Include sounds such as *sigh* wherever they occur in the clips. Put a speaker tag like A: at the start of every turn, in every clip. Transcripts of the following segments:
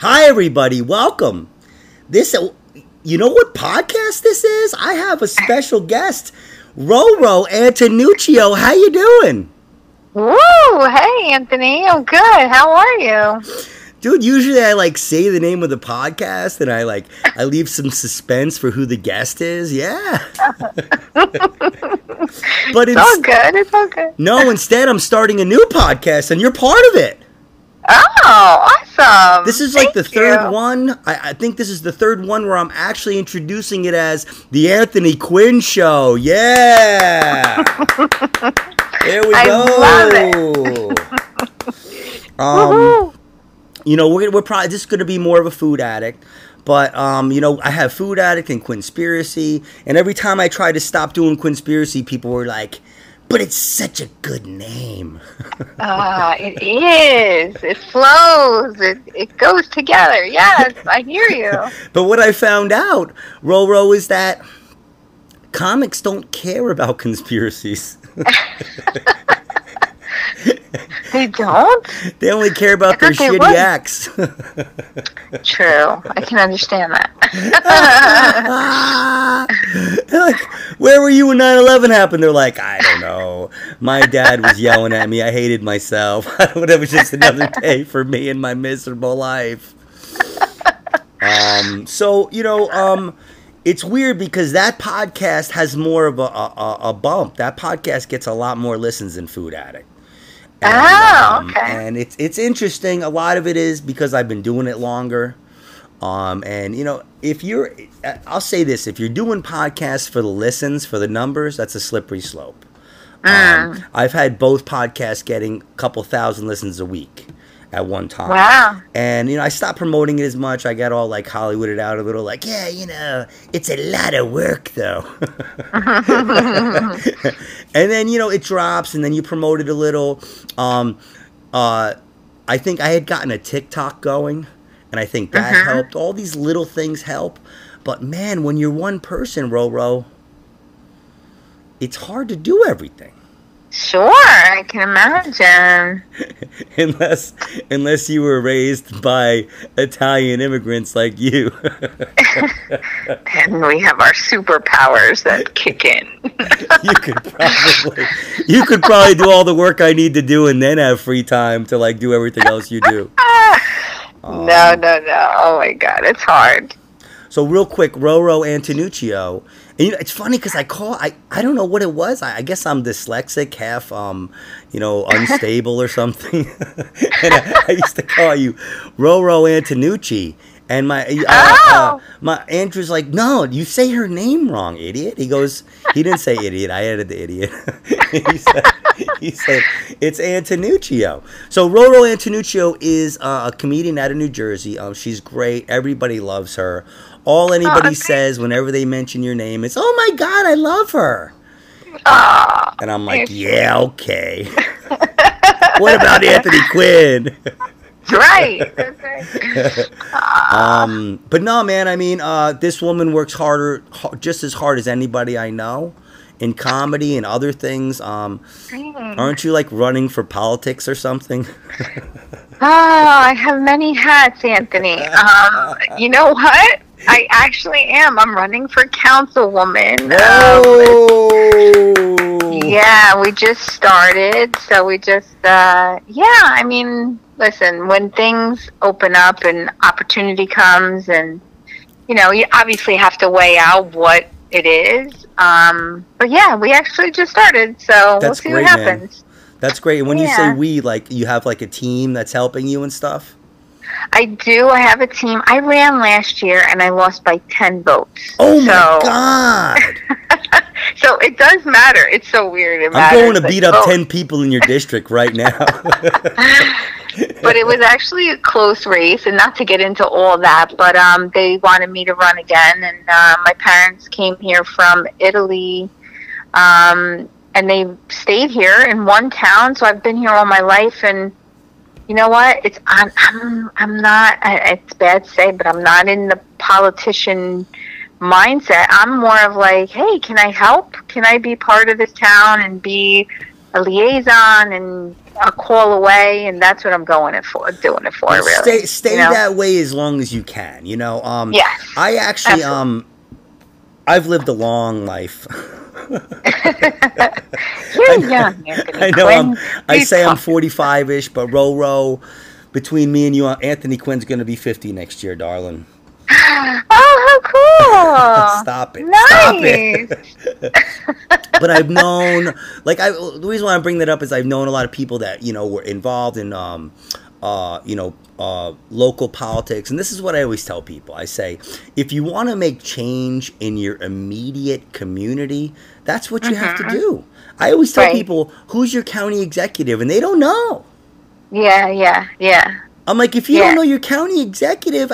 A: Hi, everybody. Welcome. This, you know what podcast this is? I have a special guest, Roro Antonuccio. How you doing?
B: Woo! Hey, Anthony. I'm good. How are you?
A: Dude, usually I like say the name of the podcast and I like I leave some suspense for who the guest is. Yeah. *laughs*
B: but it's all good. It's all good.
A: No, instead I'm starting a new podcast and you're part of it.
B: Oh, awesome!
A: This is like Thank the third you. one. I, I, think this is the third one where I'm actually introducing it as the Anthony Quinn Show. Yeah, there we *laughs*
B: I
A: go. *laughs* um, you know, we're we're probably just going to be more of a food addict. But um, you know, I have food addict and conspiracy, and every time I try to stop doing conspiracy, people were like, but it's such a good name. *laughs*
B: Ah, uh, it is. It flows. It it goes together. Yes, I hear you. *laughs*
A: but what I found out, Roro, is that comics don't care about conspiracies. *laughs* *laughs*
B: They don't.
A: They only care about their shitty would. acts. *laughs*
B: True, I can understand that. *laughs*
A: like, where were you when 9/11 happened? They're like, I don't know. My dad was yelling at me. I hated myself. it was just another day for me in my miserable life. Um. So you know. Um it's weird because that podcast has more of a, a, a, bump. That podcast gets a lot more listens than Food Addict.
B: And, oh, um, okay.
A: and it's it's interesting. A lot of it is because I've been doing it longer. Um, and you know, if you're, I'll say this: if you're doing podcasts for the listens, for the numbers, that's a slippery slope. Mm. Um, I've had both podcasts getting a couple thousand listens a week at one time.
B: Wow.
A: And, you know, I stopped promoting it as much. I got all like Hollywooded out a little, like, yeah, you know, it's a lot of work though. *laughs* and then, you know, it drops and then you promote it a little. Um, uh, I think I had gotten a TikTok going and I think that uh-huh. helped. All these little things help. But man, when you're one person, Roro, it's hard to do everything.
B: Sure, I can imagine. *laughs*
A: unless unless you were raised by Italian immigrants like you. *laughs*
B: and we have our superpowers that kick in. *laughs*
A: you could probably you could probably do all the work I need to do and then have free time to like do everything else you do.
B: Um, no, no, no. Oh my god, it's hard.
A: So real quick, Roro Antonuccio and, you know, it's funny because I call I I don't know what it was. I, I guess I'm dyslexic, half um, you know, *laughs* unstable or something. *laughs* and I, I, used to call you Roro Antonucci. And my uh, oh. uh, my Andrew's like, no, you say her name wrong, idiot. He goes, he didn't say idiot. I added the idiot. *laughs* he, said, he said it's Antonuccio. So Roro Antonuccio is uh, a comedian out of New Jersey. Um, she's great. Everybody loves her. All anybody oh, says whenever they mention your name is, "Oh my God, I love her."
B: Oh,
A: and I'm like, "Yeah, okay." *laughs* what about Anthony Quinn?
B: right. right. *laughs*
A: um, but no, man. I mean, uh, this woman works harder, just as hard as anybody I know in comedy and other things. Um, aren't you like running for politics or something?
B: oh, I have many hats, Anthony. Um, you know what? I actually am. I'm running for councilwoman. Um, *laughs* yeah, we just started, so we just uh, yeah. I mean, listen, when things open up and opportunity comes, and you know, you obviously have to weigh out what it is. Um, but yeah, we actually just started, so
A: That's
B: we'll see
A: great,
B: what happens.
A: Man. That's great. And when yeah. you say we, like you have like a team that's helping you and stuff.
B: I do. I have a team. I ran last year and I lost by 10 votes.
A: Oh so, my God. *laughs*
B: so it does matter. It's so weird. It
A: I'm going to beat up 10 people in your district right now. *laughs*
B: but it was actually a close race, and not to get into all that, but um, they wanted me to run again. And uh, my parents came here from Italy. Um, and they stayed here in one town, so I've been here all my life, and you know what? It's I'm I'm, I'm not. It's bad to say, but I'm not in the politician mindset. I'm more of like, hey, can I help? Can I be part of this town and be a liaison and a call away, and that's what I'm going it for, doing it for. Really,
A: stay stay
B: you know?
A: that way as long as you can. You know, um,
B: Yes,
A: I actually,
B: absolutely.
A: um, I've lived a long life. *laughs*
B: You're young, Anthony
A: I know I'm, I say I'm 45 ish, but Roro, between me and you, Anthony Quinn's going to be 50 next year, darling. *gasps*
B: Oh, how cool! *laughs*
A: Stop it. Stop it. *laughs* *laughs* But I've known, like, I the reason why I bring that up is I've known a lot of people that you know were involved in, um, uh, you know, uh, local politics, and this is what I always tell people. I say, if you want to make change in your immediate community, that's what you have to mm-hmm. do. I always tell
B: Right.
A: people, "Who's your county executive?" and they don't know.
B: Yeah, yeah, yeah.
A: I'm like, if you
B: Yeah.
A: don't know your county executive,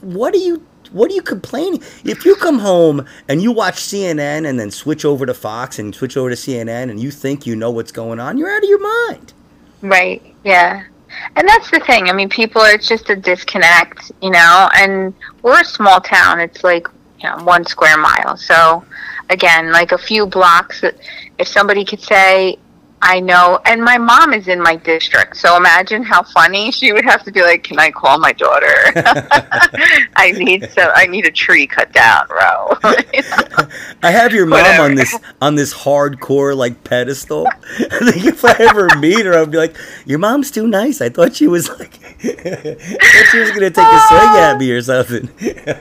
A: what are you? What are you complaining? If you come home and you watch CNN and then switch over to Fox and switch over to CNN and you think you know what's going on, you're out of your mind.
B: Right. Yeah. And that's the thing. I mean, people, it's just a disconnect, you know, and we're a small town. It's like, you know, one square mile. So, again, like a few blocks, if somebody could say, I know, and my mom is in my district. So imagine how funny she would have to be like, "Can I call my daughter? *laughs* I need so I need a tree cut down, Ro." You know?
A: I have your mom
B: Whatever.
A: on this on this hardcore like pedestal. *laughs* I think if I ever meet her, I'd be like, "Your mom's too nice. I thought she was like, *laughs* thought she was gonna take a swing at me or something."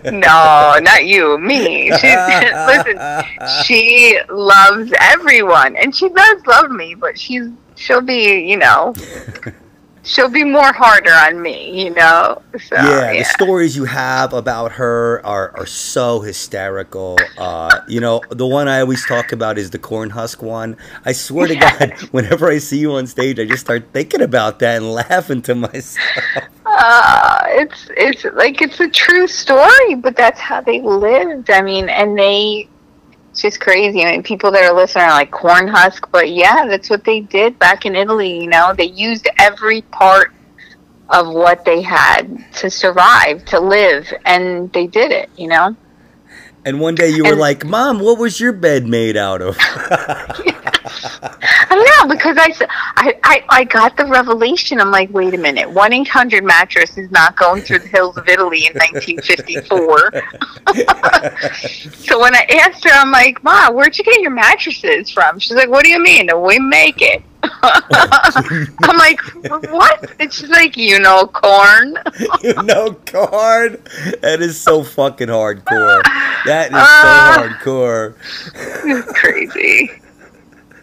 B: No, not you, me. She's, listen, she loves everyone, and she does love me, but she's she'll be, you know, *laughs* she'll be more harder on me, you know. So
A: yeah,
B: yeah,
A: the stories you have about her are, are so hysterical. Uh, you know, the one I always talk about is the corn husk one. I swear to God, *laughs* *laughs* whenever I see you on stage, I just start thinking about that and laughing to myself.
B: uh, it's it's like it's a true story, but that's how they lived. I mean, and they. It's just crazy. I mean, people that are listening are like corn husk, but yeah, that's what they did back in Italy. You know, they used every part of what they had to survive, to live, and they did it. You know.
A: And one day you were
B: And-
A: like, Mom, what was your bed made out of? *laughs*
B: I don't know because I got the revelation. I'm like, wait a minute, one eight hundred mattress is not going through the hills of Italy in 1954. *laughs* so when I asked her, I'm like, Ma, where'd you get your mattresses from? She's like, What do you mean? We make it. *laughs* I'm like, what? And she's like, you know, corn. *laughs*
A: you know, corn. That is so fucking hardcore. That is
B: Ah.
A: so hardcore.
B: crazy.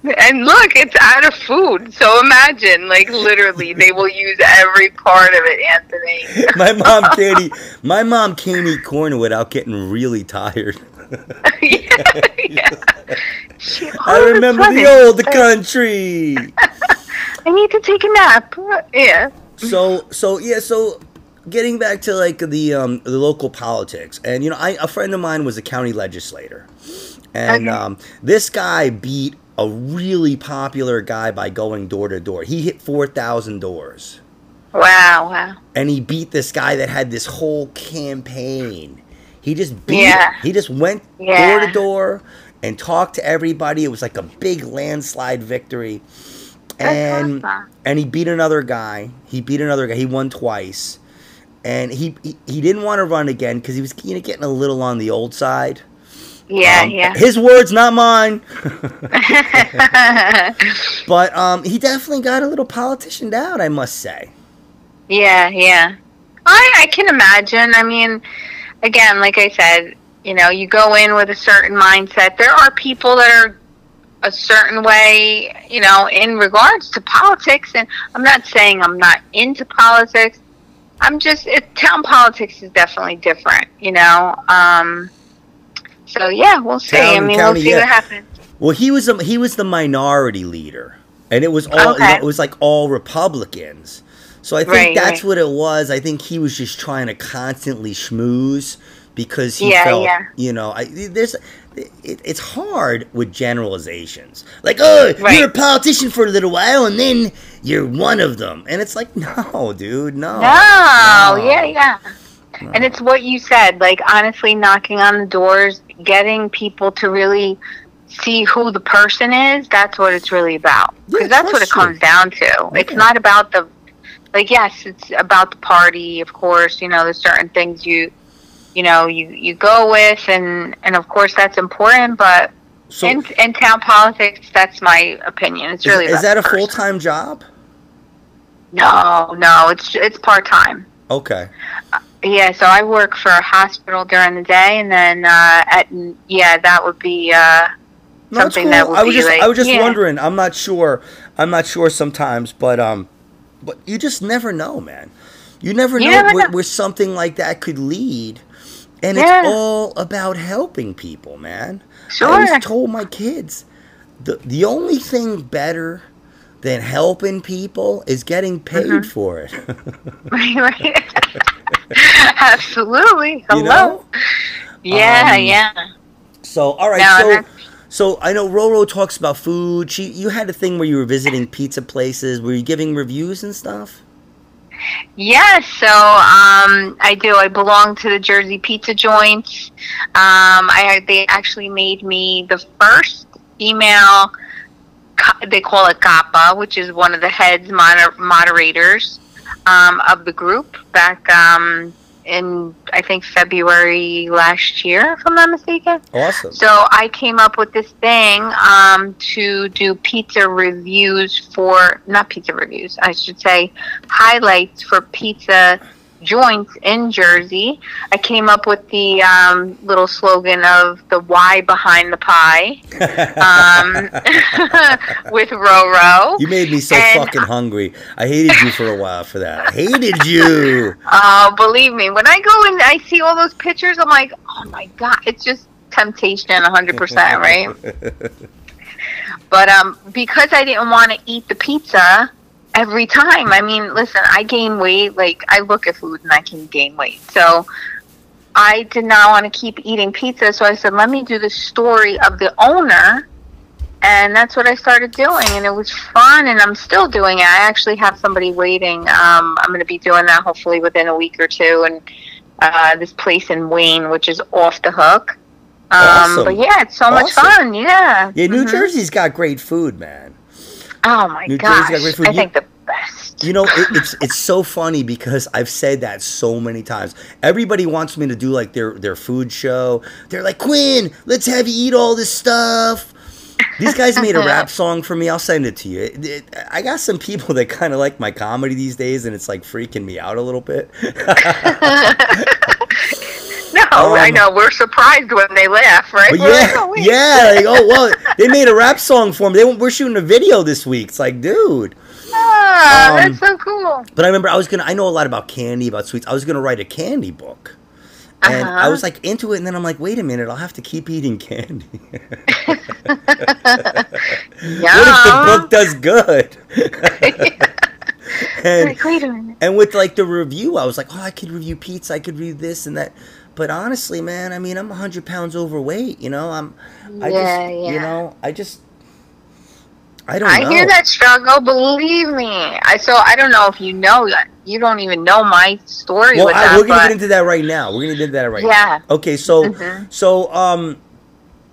B: And look, it's out of food. So imagine, like literally, they will use every part of it, Anthony. *laughs*
A: My mom can't eat. My mom can't eat corn without getting really tired. *laughs* *laughs*
B: yeah, yeah. She,
A: I
B: all of a
A: remember the old country.
B: I need to take a nap. Yeah.
A: So so yeah so getting back to like the um the local politics and you know I a friend of mine was a county legislator and
B: Okay.
A: um this guy beat a really popular guy by going door to door. He hit 4,000 doors.
B: Wow. Wow.
A: and he beat this guy that had this whole campaign. He just beat
B: Yeah.
A: him. He just went
B: Yeah.
A: door to door and talked to everybody. It was like a big landslide victory.
B: That's
A: and
B: awesome.
A: and he beat another guy. He beat another guy. He won twice. And he he, he didn't want to run again because he was you know, getting a little on the old side.
B: Yeah.
A: Um,
B: yeah.
A: His words, not mine. *laughs* *laughs* but um, he definitely got a little politician out, I must say.
B: Yeah, yeah. I I can imagine. I mean, again, like I said, you know, you go in with a certain mindset. There are people that are a certain way, you know, in regards to politics and I'm not saying I'm not into politics. I'm just it, town politics is definitely different, you know. Um so yeah, we'll see. I mean,
A: county,
B: we'll see
A: yeah.
B: what happens.
A: Well, he was a, he was the minority leader, and it was all
B: Okay.
A: it was like all Republicans. So I think
B: Right,
A: that's
B: right.
A: what it was. I think he was just trying to constantly schmooze because he
B: Yeah,
A: felt,
B: yeah.
A: you know, I, there's it, it's hard with generalizations. Like, oh,
B: Right.
A: you're a politician for a little while, and then you're one of them, and it's like, *laughs* no, dude, no,
B: No,
A: no.
B: yeah, yeah. And it's what you said, like honestly knocking on the doors, getting people to really see who the person is, that's what it's really about. Because
A: Yeah,
B: that's what it comes down to. It's not about the, like, yes, it's about the party, of course. You know, there's certain things you, you know, you you go with, and and of course that's important. But
A: So
B: in in town politics, that's my opinion. It's
A: is,
B: really
A: is
B: about
A: that a full time job?
B: No, no, it's it's part time.
A: Okay.
B: Uh, Yeah, so I work for a hospital during the day, and then uh, at yeah, that would be uh,
A: No,
B: something
A: cool.
B: that would
A: I was
B: be
A: just
B: like-
A: I was just
B: yeah.
A: wondering. I'm not sure. I'm not sure sometimes, but um, but you just never know, man. You never
B: You
A: know
B: never
A: where,
B: know.
A: where something like that could lead, and
B: Yeah.
A: it's all about helping people, man. I
B: Sure.
A: always told my kids the the only thing better than helping people is getting paid
B: Mm-hmm.
A: for it. *laughs*
B: right, right. *laughs* Absolutely. Hello.
A: you know.
B: Yeah,
A: Um,
B: yeah.
A: So all right,
B: No,
A: so
B: that's-
A: so I know Roro talks about food. She you had a thing where you were visiting pizza places. Were you giving reviews and stuff?
B: Yes, so um, I do. I belong to the Jersey Pizza Joints. Um, I they actually made me the first female. They call it GAPA, which is one of the heads moder- moderators um, of the group. Back um, in I think February last year, if I'm not mistaken.
A: Awesome.
B: So I came up with this thing um, to do pizza reviews for not pizza reviews, I should say highlights for pizza joints in Jersey. I came up with the um, little slogan of the why behind the pie *laughs* um, *laughs* with Roro.
A: you made me so
B: and-
A: fucking hungry. I hated you for a while for that. I hated you. *laughs*
B: Oh, believe me, when I go and I see all those pictures, I'm like, oh my god, it's just temptation, 100%, right? But um, because I didn't want to eat the pizza every time. I mean, listen, I gain weight. Like I look at food and I can gain weight. So I did not want to keep eating pizza. So I said, let me do the story of the owner. And that's what I started doing, and it was fun. And I'm still doing it. I actually have somebody waiting. Um, I'm going to be doing that hopefully within a week or two. And uh, this place in Wayne, which is off the hook. Um,
A: Awesome.
B: But yeah, it's so much fun. Yeah.
A: Yeah, New
B: Mhm.
A: Jersey's got great food, man.
B: Oh my
A: New Jersey's got great food.
B: I
A: You-
B: think the best.
A: You know, it, it's it's so funny because I've said that so many times. Everybody wants me to do like their their food show. They're like, Quinn, let's have you eat all this stuff. These guys made a rap *laughs* song for me. I'll send it to you. It- it- I got some people *laughs* that kind of like my comedy these days, and it's like freaking me out a little bit. *laughs*
B: no, I
A: Um,
B: know we're surprised when they laugh, right?
A: But
B: like,
A: yeah,
B: "Oh,
A: yeah. Like, oh well, they made a rap song for me. They, we're shooting a video this week. It's like, dude.
B: Ah,
A: Um,
B: that's so cool.
A: But I remember I was gonna. I know a lot about candy, about sweets. I was gonna write a candy book, and I
B: Uh-huh.
A: was like into it. And then I'm like, wait a minute, I'll have to keep eating candy.
B: Yeah. *laughs*
A: what if the book does good? *laughs* *laughs* and
B: Like, wait a minute.
A: and with like the review, I was like, oh, I could review pizza, I could review this and that. But honestly, man, I mean, I'm 100 pounds overweight. You know, I'm. I
B: Yeah,
A: just, you know, I just. I don't know.
B: I
A: know.
B: hear that struggle. Believe me. I so I don't know if you know that. You don't even know my story
A: Well, I,
B: that.
A: we're gonna
B: but
A: get into that right now. We're gonna get into that right now.
B: Yeah.
A: Okay, so
B: Mhm.
A: so um,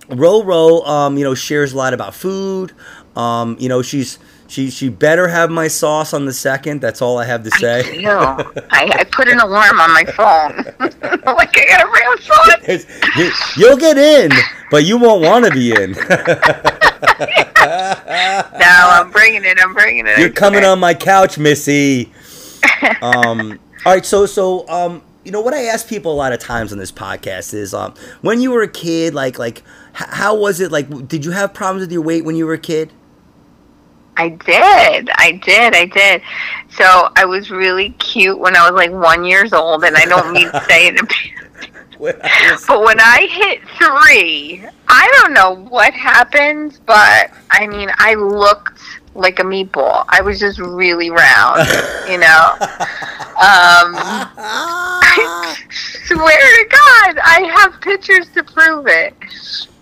A: Roro, um, you know, shares a lot about food. Um, you know, she's she she better have my sauce on the second. That's all I have to
B: I
A: say.
B: do. I, I *laughs* put an alarm on my phone. *laughs* like I gotta a phone.
A: It's- you, you'll get in, but you won't want to be in. *laughs*
B: No, I'm bringing it. I'm bringing it.
A: You're coming on my couch, Missy. Um, all right, so so um, you know what I ask people a lot of times on this podcast is um, when you were a kid, like like how was it? Like, did you have problems with your weight when you were a kid?
B: I did. I did. I did. So I was really cute when I was like one years old, and I don't mean to say it. *laughs*
A: When
B: But when I hit three, I don't know what happened, but I mean, I looked like a meatball. I was just really round, you know. Um, *laughs* I *laughs* swear to God, I have pictures to prove it.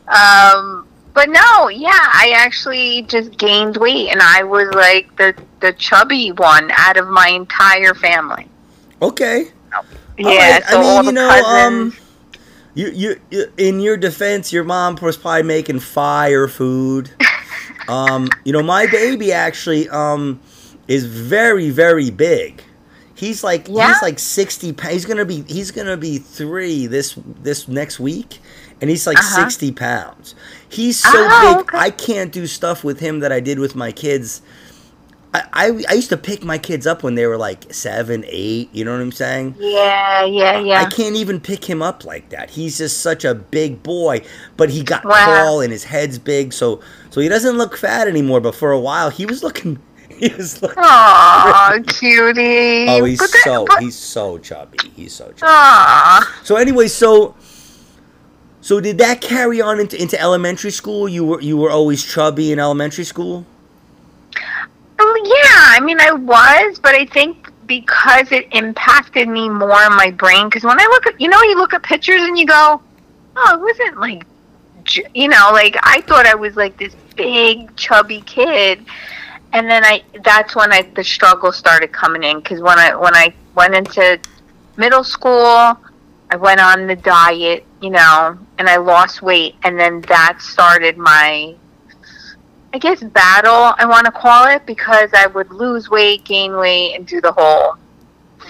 B: Um, but no, yeah, I actually just gained weight, and I was like the the chubby one out of my entire family.
A: okay.
B: Yeah,
A: right, I mean,
B: all
A: you know,
B: cousins.
A: um, You, you, you, in your defense, your mom was probably making fire food. *laughs* um, you know, my baby actually um is very, very big. He's like
B: Yeah?
A: he's like sixty. He's gonna be he's gonna be three this this next week, and he's like
B: Uh-huh.
A: sixty pounds. He's so
B: Oh,
A: big.
B: okay.
A: I can't do stuff with him that I did with my kids. I, I, I used to pick my kids up when they were like seven, eight. You know what I'm saying?
B: Yeah, yeah, yeah.
A: I can't even pick him up like that. He's just such a big boy, but he got
B: Wow.
A: tall and his head's big, so so he doesn't look fat anymore. But for a while, he was looking. He was looking.
B: Aw, *laughs* cutie.
A: Oh, he's
B: that-
A: so
B: but-
A: he's so chubby. He's so chubby.
B: Aw.
A: So anyway, so so did that carry on into, into elementary school? You were you were always chubby in elementary school.
B: Well, yeah, I mean, I was, but I think because it impacted me more in my brain. Because when I look at, you know, you look at pictures and you go, oh, it wasn't like, you know, like I thought I was like this big, chubby kid. And then I, that's when I, the struggle started coming in. Because when I, when I went into middle school, I went on the diet, you know, and I lost weight. And then that started my I guess battle, I want to call it, because I would lose weight, gain weight, and do the whole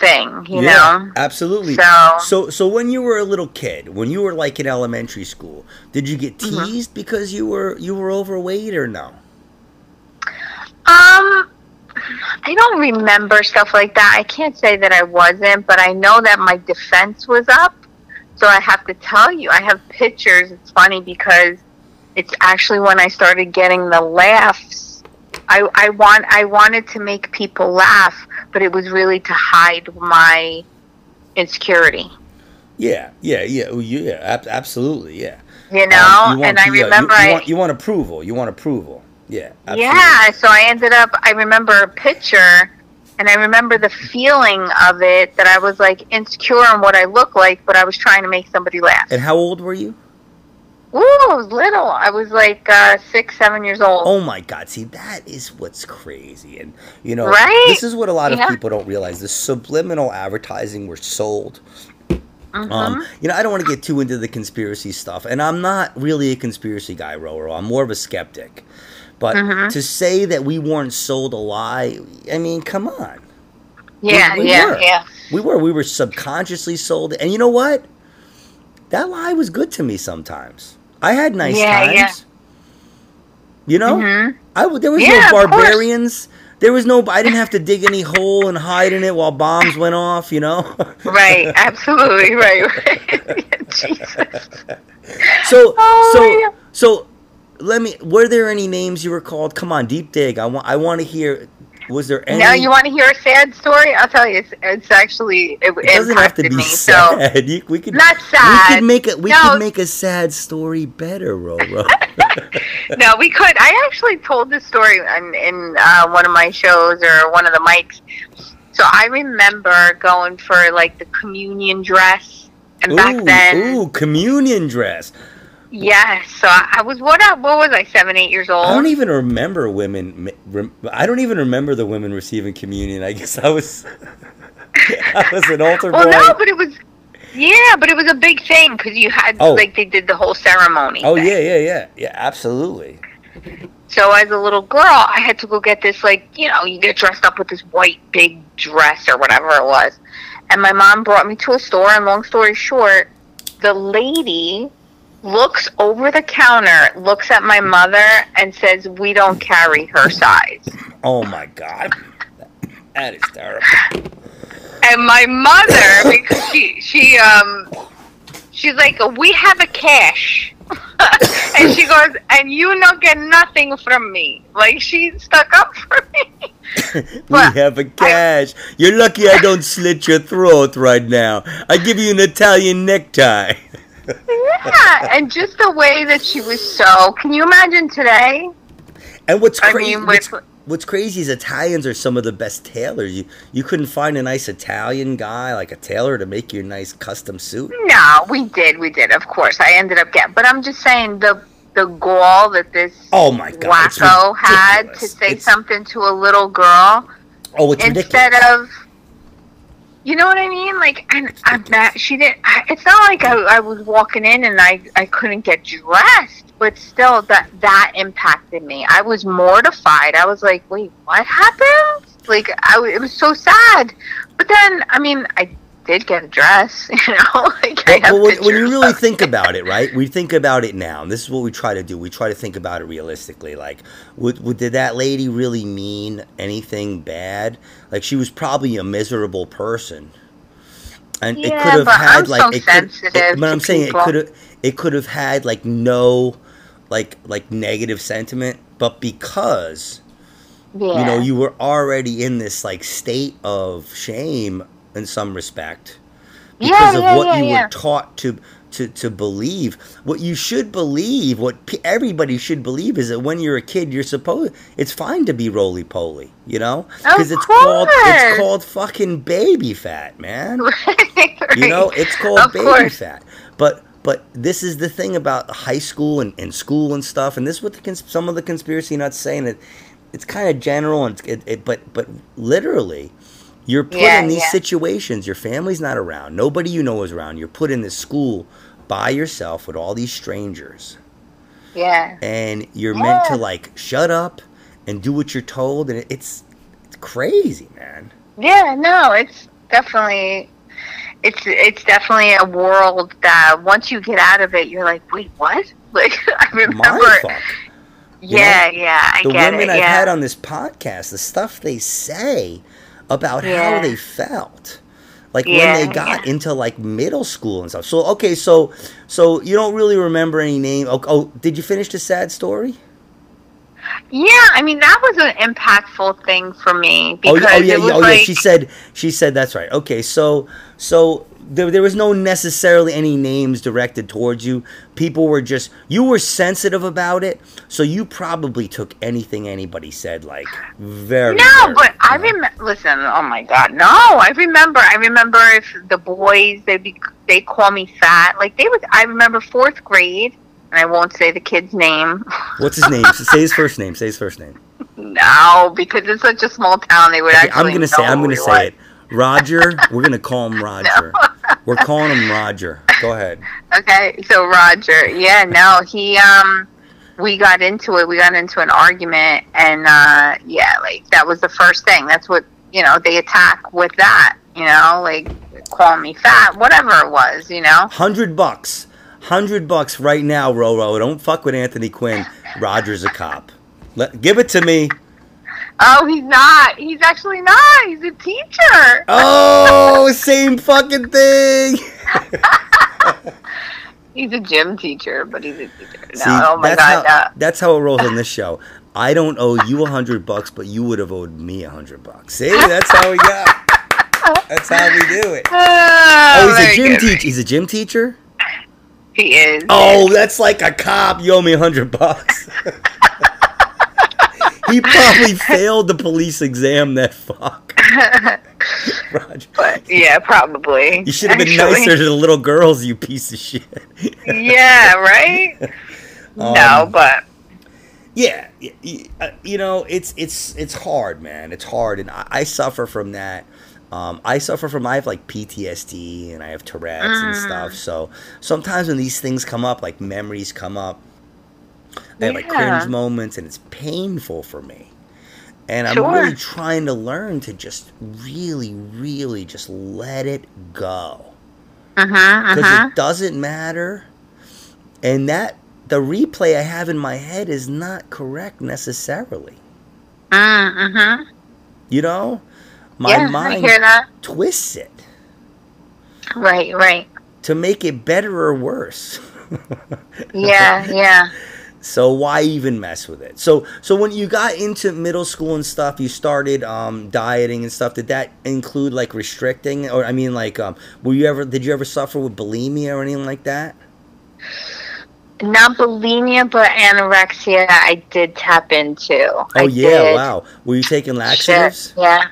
B: thing, you know?
A: absolutely.
B: So-
A: so so when you were a little kid, when you were like in elementary school, did you get
B: Mhm.
A: teased because you were you were overweight or no?
B: Um, I don't remember stuff like that. I can't say that I wasn't, but I know that my defense was up. So I have to tell you, I have pictures. It's funny because it's actually when I started getting the laughs. I, I want I wanted to make people laugh, but it was really to hide my insecurity.
A: Yeah, yeah, yeah, oh, yeah, ab- absolutely, yeah.
B: You know,
A: Um, you want
B: and I
A: uh,
B: remember
A: you, you
B: I
A: want, you want approval. You want approval. Yeah. Absolutely.
B: Yeah, so I ended up, I remember a picture, and I remember the feeling of it that I was like insecure on what I look like, but I was trying to make somebody laugh.
A: And how old were you?
B: Ooh, I was little. I was like uh, six, seven years old.
A: Oh my God! See, that is what's crazy, and you know,
B: Right?
A: this is what a lot of
B: Yeah.
A: people don't realize: the subliminal advertising we're sold.
B: Mhm.
A: Um, you know, I don't want to get too into the conspiracy stuff, and I'm not really a conspiracy guy, Roro. I'm more of a skeptic. But
B: Mhm.
A: to say that we weren't sold a lie, I mean, come on.
B: yeah,
A: we
B: yeah,
A: were.
B: yeah.
A: We were. We were subconsciously sold. And you know what? That lie was good to me sometimes. I had nice
B: Yeah,
A: times.
B: yeah.
A: You know?
B: Mhm.
A: I there was
B: Yeah,
A: no barbarians. There was no. I didn't have to dig any hole and hide in it while bombs went off. You know.
B: Right, *laughs* absolutely, right, right. *laughs* Jesus.
A: so
B: Oh,
A: so
B: yeah.
A: so. Let me. Were there any names you were called? Come on, deep dig. I want. I want to hear. Was there any?
B: Now you want to hear a sad story? I'll tell you. It's, it's actually it,
A: It doesn't have to be
B: me.
A: sad. *laughs* You- we could
B: Not sad.
A: We could make it. We
B: No.
A: could make a sad story better, Roro.
B: So *laughs* *laughs* no, we could. I actually told this story in, in uh, one of my shows or one of the mics. So I remember going for like the communion dress, and back then,
A: ooh, communion dress.
B: Yes. So I, was what? I- What was I? Seven, eight years old.
A: I don't even remember women. I don't even remember the women receiving communion. I guess I was. *laughs* I was an altar
B: well,
A: boy.
B: no, but it was. Yeah, but it was a big thing because you had
A: Oh.
B: like they did the whole ceremony.
A: oh
B: thing.
A: yeah, yeah, yeah, yeah. Absolutely.
B: So as a little girl, I had to go get this like you know you get dressed up with this white big dress or whatever it was, and my mom brought me to a store. And long story short, the lady looks over the counter, looks at my mother, and says, "We don't carry her size."
A: Oh my god, that is terrible.
B: And my mother, *laughs* because she she um she's like, "We have a cash." *laughs* and she goes, and you don't get nothing from me. Like she stuck up for me. *laughs*
A: we have a cash. You're lucky I don't slit your throat right now. I give you an Italian necktie.
B: Yeah, and just the way that she was so. Can you imagine today?
A: And what's
B: I
A: crazy?
B: mean,
A: what's, what's crazy is Italians are some of the best tailors. You you couldn't find a nice Italian guy like a tailor to make you a nice custom suit.
B: No, we did, we did. Of course, I ended up getting. But I'm just saying the the gall that this
A: Oh my god!
B: wacko had to say
A: It's-
B: something to a little girl
A: Oh, it's
B: instead
A: ridiculous.
B: of You know what I mean? Like, and I'm not. She didn't. It's not like I, I was walking in and I I couldn't get dressed, but still, that that impacted me. I was mortified. I was like, wait, what happened? Like, I it was so sad. But then, I mean, I did get a dress, *laughs* you know. like
A: well, well when, when, you really think about it, right? We think about it now. And this is what we try to do. We try to think about it realistically. Like, would, would did that lady really mean anything bad? Like, she was probably a miserable person, and
B: yeah,
A: it could have had
B: I'm
A: like.
B: so
A: it
B: sensitive
A: could, it, but I'm saying
B: people.
A: it could have. It could have had like no, like like negative sentiment, but because.
B: Yeah.
A: You know, you were already in this like state of shame in some respect because
B: yeah,
A: of
B: yeah,
A: what
B: yeah,
A: you were taught to to to believe. What you should believe, what p- everybody should believe, is that when you're a kid, you're supposed it's fine to be roly poly, you know, because it's called it's called fucking baby fat, man. *laughs*
B: right,
A: You know, it's called
B: Of
A: baby
B: course.
A: fat. But but this is the thing about high school and, and school and stuff, and this is what the cons- some of the conspiracy nuts saying it. It's kind of general, and it, it, but but literally, you're put
B: Yeah,
A: in these
B: yeah.
A: situations. Your family's not around. Nobody you know is around. You're put in this school by yourself with all these strangers,
B: Yeah.
A: and you're meant to like shut up and do what you're told, and it's it's crazy, man.
B: Yeah, no, it's definitely it's it's definitely a world that once you get out of it, you're like, wait, what? *laughs* Like I remember,
A: fuck. you
B: yeah, yeah, I
A: the
B: get
A: women
B: it.
A: I've
B: yeah,
A: had on this podcast, the stuff they say about how they felt. Like
B: Yeah,
A: when they got
B: yeah.
A: into like middle school and stuff. So okay, so so you don't really remember any name. Oh, oh did you finish the sad story?
B: yeah. I mean, that was an impactful thing for me
A: Oh, oh
B: because
A: yeah, oh yeah,
B: it was
A: yeah, oh
B: like,
A: yeah. She said she said that's right. Okay, so so there, there was no necessarily any names directed towards you. People were just you were sensitive about it, so you probably took anything anybody said like very.
B: No,
A: very,
B: but I remember. Listen, oh my God, no! I remember. I remember if the boys they be they call me fat. Like they would. I remember fourth grade, and I won't say the kid's name. *laughs*
A: What's his name? say his first name. Say his first name.
B: no, because it's such a small town. They would
A: Okay,
B: actually.
A: I'm gonna say. I'm gonna say
B: was.
A: it. Roger. We're gonna call him *laughs* Roger. We're calling him Roger. Go ahead.
B: Okay, so Roger, yeah, no, he um we got into it. We got into an argument and uh yeah, like that was the first thing. That's what, you know, they attack with that, you know, like call me fat, whatever it was, you know.
A: Hundred bucks. Hundred bucks right now, Roro. Don't fuck with Anthony Quinn. Roger's a cop. Let, give it to me.
B: Oh, he's not. He's actually not. He's a teacher.
A: Oh, *laughs* same fucking thing. *laughs*
B: He's a gym teacher, but he's a teacher. No,
A: See,
B: oh my
A: that's
B: god,
A: how,
B: no.
A: That's how it rolls on this show. I don't owe you a hundred bucks, but you would have owed me a hundred bucks. See, that's how we got. That's how we do it. *laughs*
B: Oh,
A: Oh, he's a gym teacher. He's a gym teacher.
B: He is.
A: Oh, that's like a cop. You owe me a hundred bucks. He probably *laughs* failed the police exam. That fuck, *laughs* Roger.
B: But yeah, probably.
A: You should have been
B: Actually.
A: nicer to the little girls. You piece of shit. *laughs*
B: yeah, right? no,
A: Um,
B: but
A: yeah, uh, you know, it's it's it's hard, man. It's hard, and I, I suffer from that. Um, I suffer from I have like PTSD and I have Tourette's and
B: Mm.
A: stuff. So sometimes when these things come up, like memories come up, I have like cringe moments, and it's painful for me. And I'm really trying to learn to just really, really just let it go
B: uh huh,
A: because
B: uh huh.
A: it doesn't matter. And that the replay I have in my head is not correct necessarily.
B: Uh huh.
A: You know, my
B: Yeah,
A: mind twists it
B: Right, right.
A: to make it better or worse. *laughs*
B: Yeah, yeah.
A: So why even mess with it? So so when you got into middle school and stuff, you started um, dieting and stuff. Did that include like restricting, or I mean, like, um, were you ever? Did you ever suffer with bulimia or anything like that?
B: Not bulimia, but anorexia. I did tap into.
A: Oh
B: I
A: yeah,
B: did.
A: wow. Were you taking laxatives?
B: Yeah.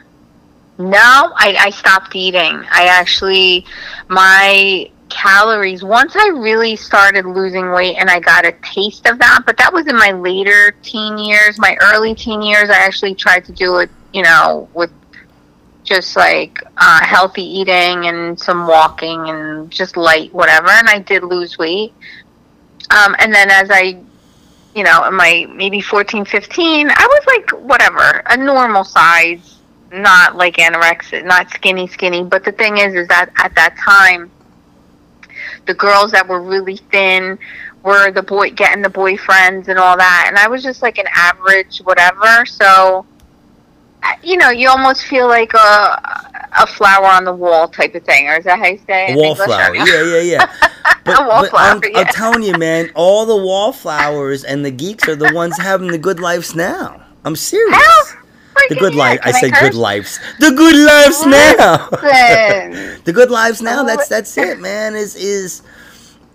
B: No, I, I stopped eating. I actually, my calories, once I really started losing weight and I got a taste of that, but that was in my later teen years, my early teen years, I actually tried to do it, you know, with just like uh, healthy eating and some walking and just light whatever. And I did lose weight. Um, and then as I, you know, in my maybe 14, 15, I was like whatever, a normal size, not like anorexic, not skinny, skinny. But the thing is, is that at that time, the girls that were really thin were the boy getting the boyfriends and all that, and I was just like an average whatever. So, you know, you almost feel like a a flower on the wall type of thing, or is that how you say it?
A: Wallflower. Yeah, yeah, yeah. *laughs* But,
B: A wallflower,
A: but I'm,
B: yeah.
A: I'm telling you, man, all the wallflowers and the geeks are the ones having the good lives now. I'm serious.
B: Hell,
A: The good life. I say
B: curse?
A: good lives. The good lives now. *laughs* The good lives now. That's
B: Oh.
A: that's it, *laughs* man. Is is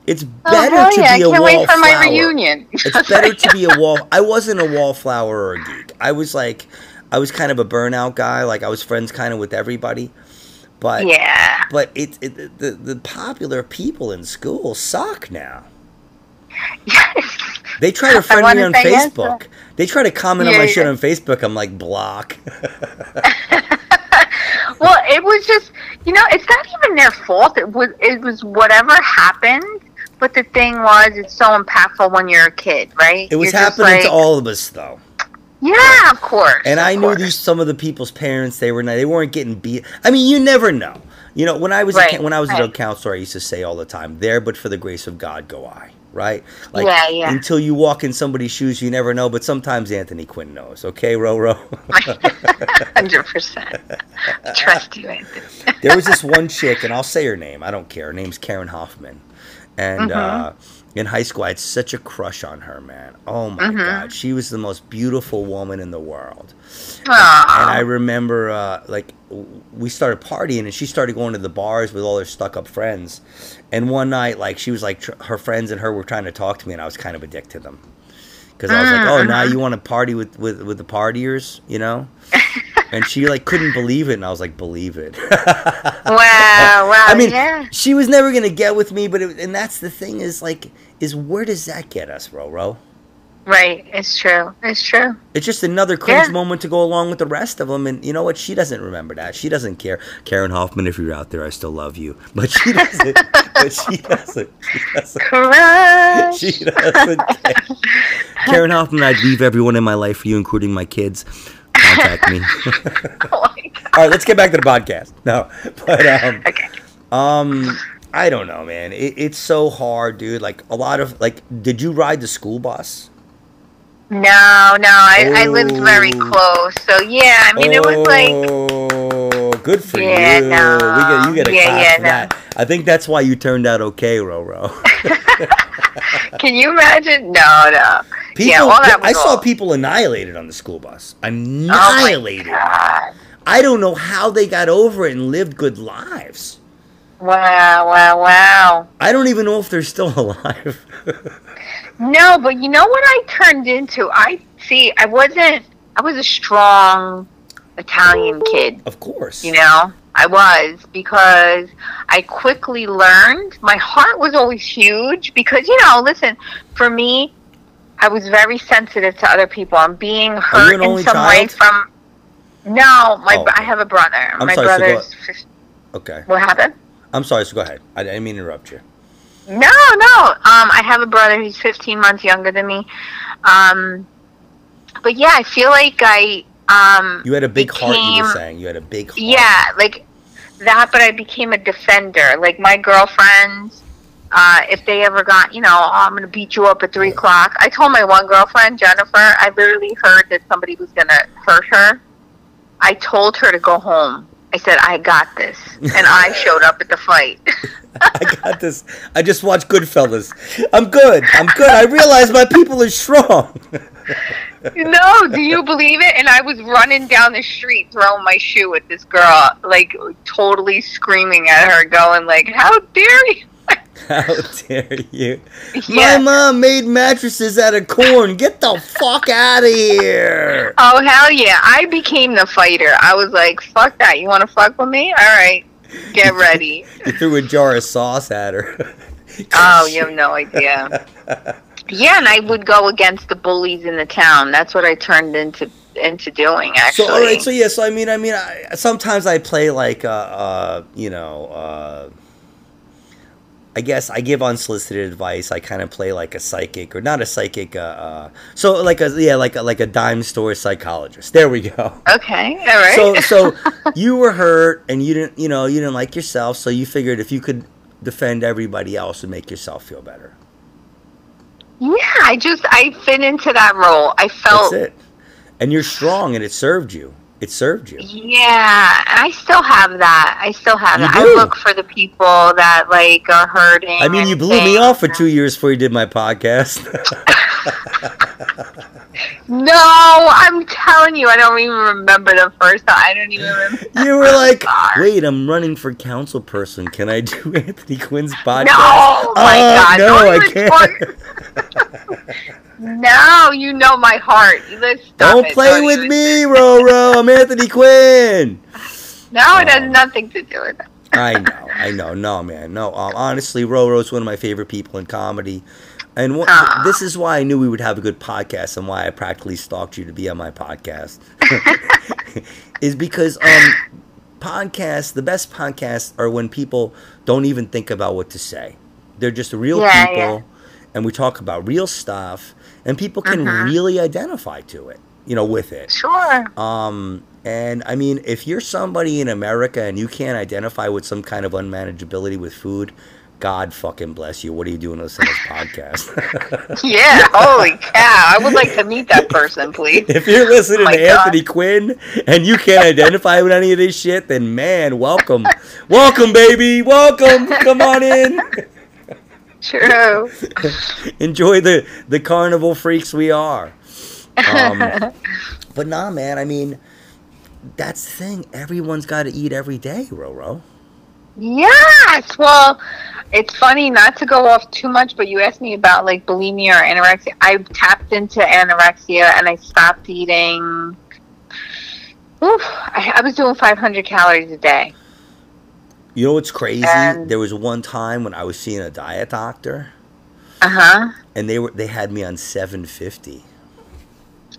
A: it's
B: Oh,
A: better
B: hell
A: to
B: yeah.
A: be
B: I
A: a
B: can't wait for my
A: wallflower.
B: reunion. *laughs*
A: It's better to be a wall. I wasn't a wallflower or a geek. I was like, I was kind of a burnout guy. Like I was friends kind of with everybody, but
B: yeah.
A: but it, it the the popular people in school suck now.
B: Yes.
A: They try to friend me on
B: yes,
A: Facebook. They try to comment on
B: Yeah,
A: my shit
B: yeah.
A: on Facebook. I'm like block. *laughs*
B: well, it was just, you know, it's not even their fault. It was, it was whatever happened. But the thing was, it's so impactful when you're a kid, right?
A: It was
B: You're
A: happening to all of us though.
B: Yeah, of course.
A: And
B: of
A: I knew
B: course.
A: these some of the people's parents. They were not, they weren't getting beat. I mean, you never know. You know, when I was a,
B: Right,
A: ca- when I was a
B: right.
A: drug counselor, I used to say all the time, "There, but for the grace of God, go I." Right? Like
B: Yeah, yeah.
A: until you walk in somebody's shoes, you never know. But sometimes Anthony Quinn knows. Okay, Roro. *laughs*
B: Hundred percent. Trust you, Anthony. *laughs*
A: there was this one chick, and I'll say her name. I don't care. Her name's Karen Hoffman, and
B: Mm-hmm.
A: uh, in high school, I had such a crush on her, man. Oh my
B: Mm-hmm.
A: god, she was the most beautiful woman in the world. And I remember, uh, like, we started partying, and she started going to the bars with all her stuck-up friends. And one night, like, she was like, tr- her friends and her were trying to talk to me, and I was kind of addicted to them. Because I was like, oh, now you want to party with, with, with the partiers, you know? *laughs* and she, like, couldn't believe it, and I was like, believe it.
B: Wow, *laughs* wow.
A: I mean,
B: yeah.
A: she was never going to get with me, but, it, and that's the thing is, like, is where does that get us, Roro?
B: Right. It's true. It's true.
A: It's just another cringe
B: Yeah.
A: moment to go along with the rest of them. And you know what? She doesn't remember that. She doesn't care. Karen Hoffman, if you're out there, I still love you. But she doesn't. but she *laughs* doesn't. She doesn't.
B: Crush.
A: She doesn't care. Karen Hoffman, I'd leave everyone in my life for you, including my kids. Contact me. *laughs*
B: Oh. *laughs*
A: All right, let's get back to the podcast. No, but um,
B: Okay.
A: um, I don't know, man. It, it's so hard, dude. Like a lot of like, did you ride the school bus?
B: No, no. I, I lived very
A: Oh.
B: close. So yeah. I mean, it was like.
A: Oh, good for
B: Yeah,
A: you.
B: no.
A: We get, you get a
B: Yeah,
A: clap
B: yeah,
A: for
B: no.
A: that. I think that's why you turned out okay, Roro. *laughs*
B: Can you imagine? No, no.
A: People,
B: yeah, all that
A: I saw
B: all-
A: people annihilated on the school bus.
B: Oh my
A: Annihilated.
B: God.
A: I don't know how they got over it and lived good lives.
B: Wow, wow, wow.
A: I don't even know if they're still *laughs* alive.
B: No, but you know what I turned into? I see. I wasn't. I was a strong Italian kid.
A: of course.
B: You know, I was because I quickly learned. My heart was always huge because you know. Listen, for me, I was very sensitive to other people. I'm being hurt in some way from. No, my
A: Oh.
B: I have a brother.
A: I'm
B: my
A: sorry, so go-
B: brother's. fif-
A: Okay.
B: What happened?
A: I'm sorry, so go ahead. I didn't mean to interrupt you.
B: No, no. Um, I have a brother who's 15 months younger than me. Um, but yeah, I feel like I um
A: You had a big heart, you were saying. You had a big heart.
B: yeah, like that. But I became a defender. Like my girlfriends, uh, if they ever got, you know, oh, I'm gonna beat you up at three o'clock. I told my one girlfriend, Jennifer, I literally heard that somebody was gonna hurt her. I told her to go home. I said, I got this, and I *laughs* showed up at the fight.
A: I got this. I just watched Goodfellas. I'm good. I'm good. I realize my people are strong. *laughs*
B: No, do you believe it? And I was running down the street throwing my shoe at this girl, like totally screaming at her, going like, "How dare you!" *laughs*
A: How dare you?
B: Yeah.
A: My mom made mattresses out of corn. Get the fuck out of here.
B: Oh hell yeah! I became the fighter. I was like, "Fuck that! You want to fuck with me? All right, get ready."
A: You threw a jar of sauce at her. *laughs*
B: oh, you have no *laughs* idea. Yeah, and I would go against the bullies in the town. That's what I turned into into doing. Actually,
A: So all right, so yeah, so I mean, I mean, I, sometimes I play like, uh, uh, you know, uh, I guess I give unsolicited advice. I kind of play like a psychic, or not a psychic. Uh, uh, so like a yeah, like a, like a dime store psychologist. There we go.
B: okay, all right.
A: So so *laughs* you were hurt, and you didn't, you know, you didn't like yourself. So you figured if you could defend everybody else and make yourself feel better.
B: yeah, I just I fit into that role. I felt
A: That's it. And you're strong, and it served you. It served you.
B: Yeah, I still have that. I still have
A: You
B: that.
A: do?
B: I look for the people that like are hurting.
A: I mean, you blew me off for two years before you did my podcast. *laughs*
B: No, I'm telling you, I don't even remember the first time. I don't even remember. *laughs*
A: you were like. "Wait, I'm running for council person. Can I do *laughs* Anthony Quinn's podcast?"
B: No, my
A: Oh,
B: God, uh,
A: no,
B: don't
A: I can't.
B: No, you know my heart. Stop
A: Don't
B: it.
A: play with me, Roro. I'm Anthony Quinn.
B: No, it
A: Oh.
B: has nothing to do with it.
A: I *laughs* know, I know. No, man, no. Um, honestly, Roro's one of my favorite people in comedy, and what,
B: Aw.
A: this is why I knew we would have a good podcast, and why I practically stalked you to be on my podcast. *laughs* *laughs* is because um, podcasts, the best podcasts are when people don't even think about what to say. They're just real
B: Yeah,
A: people,
B: yeah.
A: and we talk about real stuff, and people can
B: Mhm.
A: really identify to it, you know, with it.
B: Sure.
A: Um, and I mean, if you're somebody in America and you can't identify with some kind of unmanageability with food, God fucking bless you. What are you doing listening to this *laughs* podcast? *laughs*
B: Yeah. Holy cow! I would like to meet that person, please. *laughs*
A: if you're listening
B: Oh
A: to
B: God.
A: Anthony Quinn and you can't identify with any of this shit, then man, welcome. welcome, baby. Welcome. Come on in.
B: True. *laughs*
A: Enjoy the, the carnival freaks we are. Um, *laughs* but nah, man, I mean, that's the thing. Everyone's got to eat every day, Roro.
B: Yes. Well, it's funny not to go off too much, but you asked me about like bulimia or anorexia. I tapped into anorexia and I stopped eating. Oof, I, I was doing 500 calories a day.
A: You know what's crazy?
B: And-
A: there was one time when I was seeing a diet doctor,
B: Uh huh.
A: and they were they had me on 750,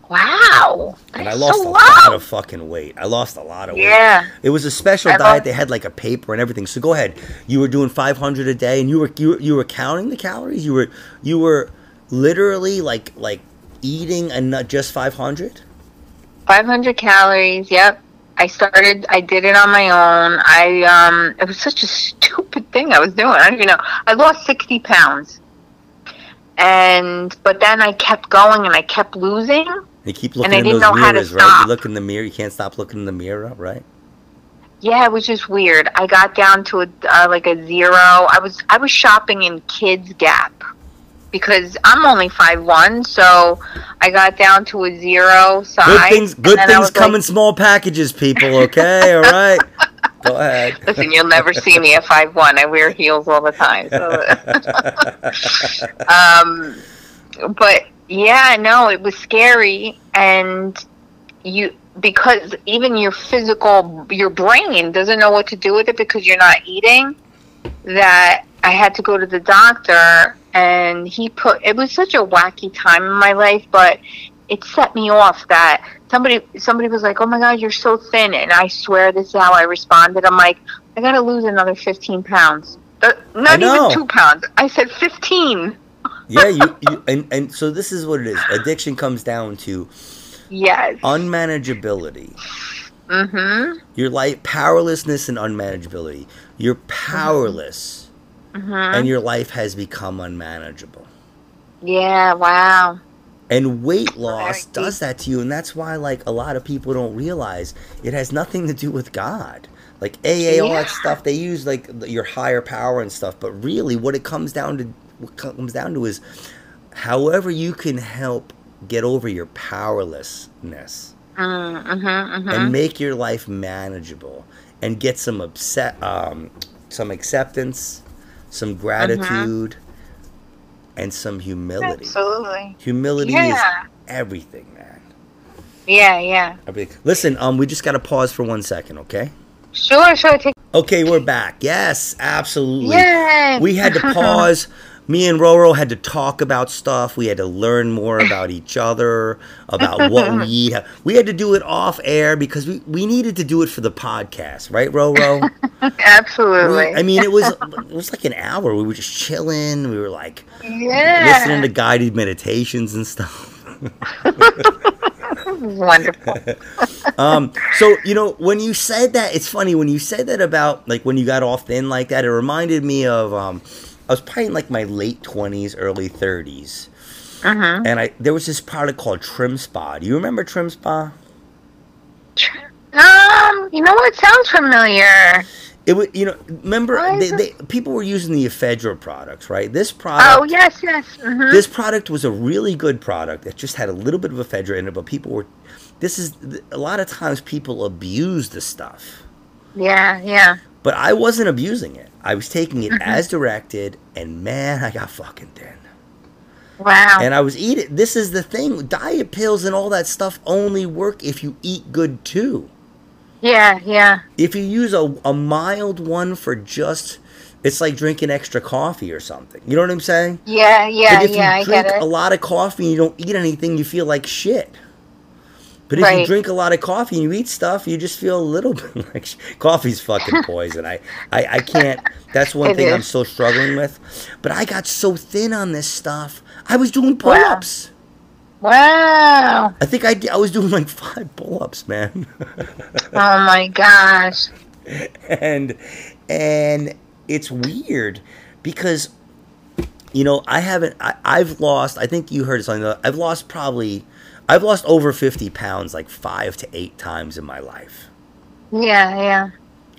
B: Wow.
A: and I lost
B: so
A: a
B: low.
A: lot of fucking weight. I lost a lot of weight.
B: Yeah.
A: It was a special
B: I
A: diet. They had like a paper and everything. So go ahead. You were doing 500 a day, and you were you were, you were counting the calories. You were you were literally like like eating and not just 500.
B: 500 calories. Yep. I started. I did it on my own. I um. It was such a stupid thing I was doing. I don't even know. I lost 60 pounds. And but then I kept going and I kept losing.
A: You keep looking And
B: I
A: in
B: didn't
A: those
B: know how to
A: mirrors, right? You look in the mirror. You can't stop looking in the mirror, right?
B: Yeah, it was just weird. I got down to a uh, like a zero. I was I was shopping in Kids Gap because I'm only five one, so I got down to a zero size.
A: Good things. Good things come
B: like,
A: in small packages, people. Okay, all right. *laughs* Go ahead.
B: Listen, you'll never see me at five one. I wear heels all the time. So. *laughs* um, but yeah, no, it was scary, and you because even your physical, your brain doesn't know what to do with it because you're not eating. That I had to go to the doctor, and he put. It was such a wacky time in my life, but it set me off that somebody somebody was like, "Oh my God, you're so thin," and I swear this is how I responded. I'm like, I gotta lose another 15 pounds. Uh, not even two pounds. I said 15.
A: Yeah, you, *laughs* you and, and so this is what it is. Addiction comes down to
B: Yes.
A: unmanageability.
B: Mm-hmm.
A: Your life powerlessness and unmanageability. You're powerless
B: Mm-hmm.
A: And your life has become unmanageable.
B: Yeah. Wow.
A: And weight loss does that to you, and that's why like a lot of people don't realize it has nothing to do with God. Like AA, all that stuff, they use like your higher power and stuff, but really, what it comes down to, what comes down to is, however you can help get over your powerlessness
B: Mm-hmm. Mm-hmm.
A: and make your life manageable, and get some upset, um, some acceptance, some gratitude, and some humility.
B: Absolutely.
A: Humility
B: Yeah.
A: is everything, man.
B: Yeah. Yeah.
A: Everything. Listen, um, we just got to pause for one second, okay?
B: Sure. Sure. Take.
A: Okay, we're back. Yes, absolutely. We had to *laughs* pause. Me and Roro had to talk about stuff. We had to learn more about each other, about what *laughs* we eat. We had to do it off air because we, we needed to do it for the podcast, right, Roro? *laughs*
B: Absolutely.
A: We, I mean, it was *laughs* it was like an hour. We were just chilling. We were like
B: yeah.
A: listening to guided meditations and stuff.
B: Wonderful.
A: um, so you know when you said that, it's funny when you said that about like when you got all thin like that. It reminded me of um, I was probably in like my late twenties, early 30s
B: Uh-huh.
A: and I there was this product called Trim Spa. Do you remember Trim Spa?
B: Um, you know what? Sounds familiar.
A: It was you know remember they, they, people were using the Ephedra products, right? This product.
B: Oh yes, yes. hmm
A: This product was a really good product. It just had a little bit of ephedra in it, but people were. This is a lot of times people abuse the stuff,
B: Yeah, yeah.
A: but I wasn't abusing it. I was taking
B: Mm-hmm.
A: it as directed, and man, I got fucking thin.
B: Wow.
A: And I was eating. This is the thing: diet pills and all that stuff only work if you eat good too.
B: yeah, yeah.
A: If you use a, a mild one for just, it's like drinking extra coffee or something. You know what I'm saying?
B: Yeah, yeah,
A: Like if
B: yeah.
A: you
B: I
A: drink
B: get it.
A: a lot of coffee and you don't eat anything, you feel like shit. But if you drink a lot of coffee and you eat stuff, you just feel a little *laughs* bit like coffee's fucking poison. I, I, I can't. That's one *laughs*
B: It
A: thing I'm
B: is.
A: still struggling with. But I got so thin on this stuff. I was doing pull-ups.
B: Wow.
A: I think I, I was doing like five pull-ups, man. *laughs*
B: Oh my gosh.
A: and and it's weird because you know I haven't I, I've lost I think you heard something I've lost probably I've lost over 50 pounds like five to eight times in my life.
B: Yeah, yeah.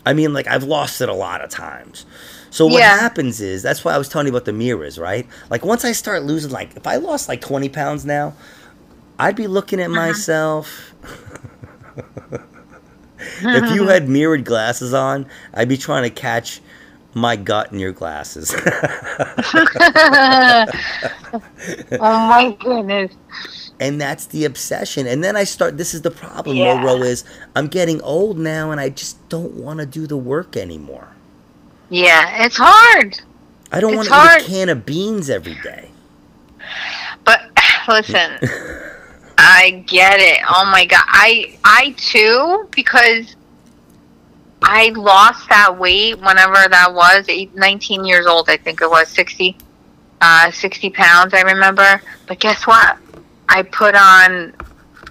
A: I mean like I've lost it a lot of times. So what
B: Yeah.
A: happens is that's why I was telling you about the mirrors right? Like once I start losing like if I lost like 20 pounds now I'd be looking at uh-huh. myself. *laughs* If you *laughs* had mirrored glasses on, I'd be trying to catch my gut in your glasses. *laughs* *laughs*
B: oh my goodness.
A: and that's the obsession. And then I start this is the problem,
B: Yeah.
A: Roro, is I'm getting old now and I just don't want to do the work anymore.
B: Yeah, it's hard.
A: I don't want to eat a can of beans every day.
B: But *sighs* listen, *laughs* I get it. Oh my god. I I too because I lost that weight whenever that was, eight, 19 years old, I think it was, 60, uh, 60 pounds, I remember. But guess what? I put on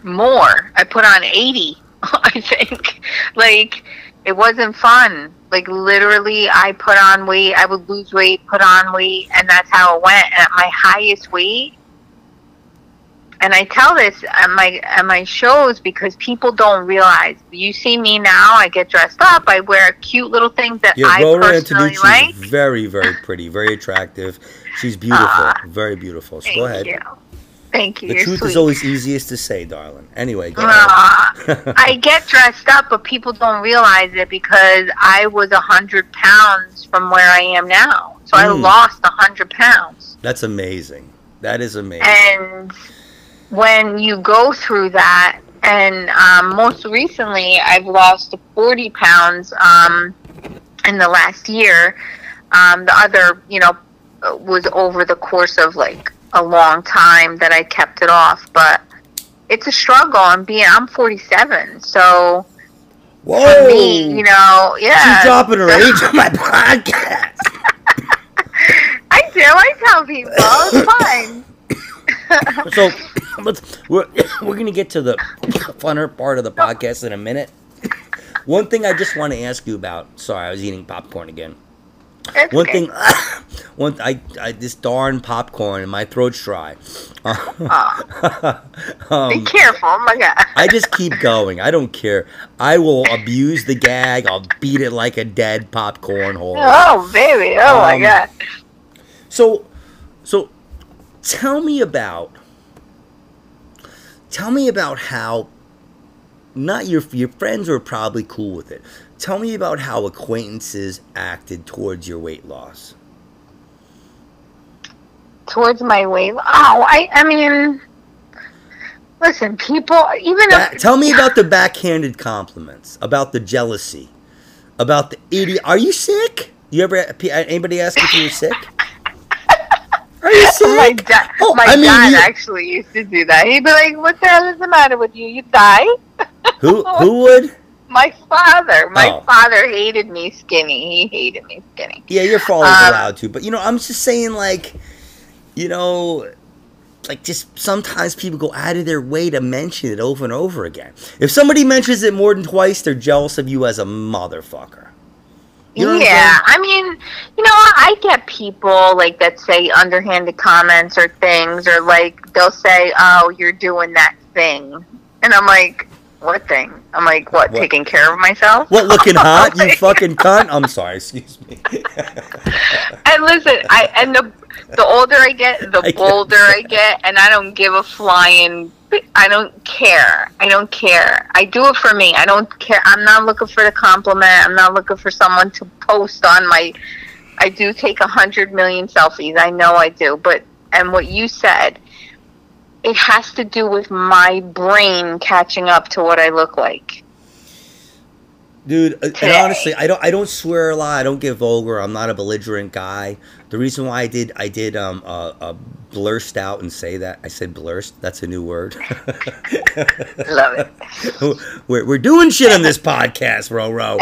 B: more. I put on 80, *laughs* I think. Like, it wasn't fun. Like, literally, I put on weight. I would lose weight, put on weight, and that's how it went. And at my highest weight, and I tell this at my at my shows because people don't realize. You see me now. I get dressed up. I wear cute little things that
A: Yeah,
B: I
A: Roro
B: personally
A: Antonucci
B: like.
A: very, very pretty, very attractive. She's beautiful,
B: Ah.
A: very beautiful. So go ahead.
B: you. Thank you.
A: The
B: You're
A: truth
B: sweet.
A: is always easiest to say, darling. Anyway, go ahead.
B: Ah, *laughs* I get dressed up, but people don't realize it because I was a hundred pounds from where I am now. So I
A: Mm.
B: lost a hundred pounds.
A: That's amazing. That is amazing.
B: And when you go through that, and um, most recently, I've lost 40 pounds um, in the last year. Um, the other, you know, was over the course of like a long time that I kept it off, but it's a struggle. I'm being, I'm 47, so
A: Whoa!
B: for me, you know, yeah.
A: She's dropping her *laughs* age on my podcast.
B: I do. I tell people it's fine.
A: so *laughs* *coughs* let's we're, *coughs* we're gonna get to the *coughs* funner part of the podcast in a minute. One thing I just want to ask you about. Sorry, I was eating popcorn again.
B: It's
A: One
B: okay.
A: thing, one I, I this darn popcorn and my throat's dry.
B: Oh, *laughs* be
A: um,
B: careful. Oh my god.
A: I just keep going. I don't care. I will abuse the gag. I'll beat it like a dead popcorn hole.
B: Oh baby! Oh my
A: Um,
B: god!
A: So, so tell me about tell me about how not your your friends were probably cool with it. Tell me about how acquaintances acted towards your weight loss.
B: Towards my weight. Oh, I. I mean, listen, people. Even
A: Ba-
B: if
A: tell me about the *sighs* backhanded compliments, about the jealousy, about the idiot. Are you sick? You ever anybody ask if you were sick? Are you *laughs* sick?
B: my dad,
A: Oh,
B: my
A: I mean,
B: dad
A: you-
B: actually used to do that. He'd be like, "What the hell is the matter with you? You die?" *laughs*
A: Who who would?
B: My father, my
A: Oh.
B: father hated me skinny. He hated me skinny.
A: Yeah, your father's
B: Um,
A: allowed to, but you know, I'm just saying, like, you know, like just sometimes people go out of their way to mention it over and over again. If somebody mentions it more than twice, they're jealous of you as a motherfucker. You know
B: yeah, I mean, you know, I get people like that say underhanded comments or things, or like they'll say, "Oh, you're doing that thing," and I'm like, "What thing?" I'm like, "What?
A: What?
B: Taking care of myself?"
A: What looking *laughs* hot, you fucking *laughs* cunt? I'm sorry, excuse me.
B: And listen, I and the the older I get, the *laughs*
A: I
B: bolder I get, and I don't give a flying. I don't care. I don't care. I do it for me. I don't care. I'm not looking for the compliment. I'm not looking for someone to post on my. I do take a hundred million selfies. I know I do, but and what you said, it has to do with my brain catching up to what I look like.
A: Dude, uh, and honestly, I don't I don't swear a lot. I don't get vulgar. I'm not a belligerent guy. The reason why I did I did um uh, uh blurst out and say that I said blurst. That's a new word. *laughs*
B: Love it. *laughs*
A: we're we're doing shit on this podcast, Roro,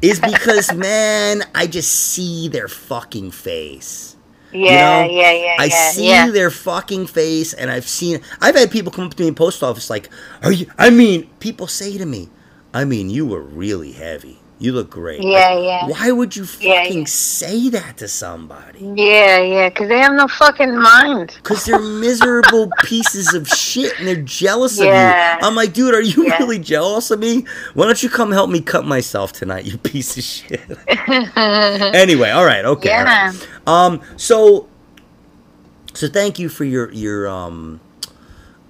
A: is because man, I just see their fucking face.
B: Yeah,
A: know,
B: yeah, yeah,
A: I
B: yeah.
A: see
B: yeah.
A: their fucking face, and I've seen. I've had people come up to me in post office like, "Are you?" I mean, people say to me, "I mean, you were really heavy. You look great."
B: Yeah,
A: Like,
B: yeah.
A: Why would you fucking
B: yeah.
A: say that to somebody?
B: Yeah, yeah, because they have no fucking mind.
A: Because they're *laughs* miserable pieces of shit, and they're jealous
B: Yeah.
A: of you. I'm like, dude, are you
B: Yeah.
A: really jealous of me? Why don't you come help me cut myself tonight, you *laughs* piece of shit? *laughs* anyway, all right, okay. right.
B: yeah.
A: Um, so, so thank you for your your um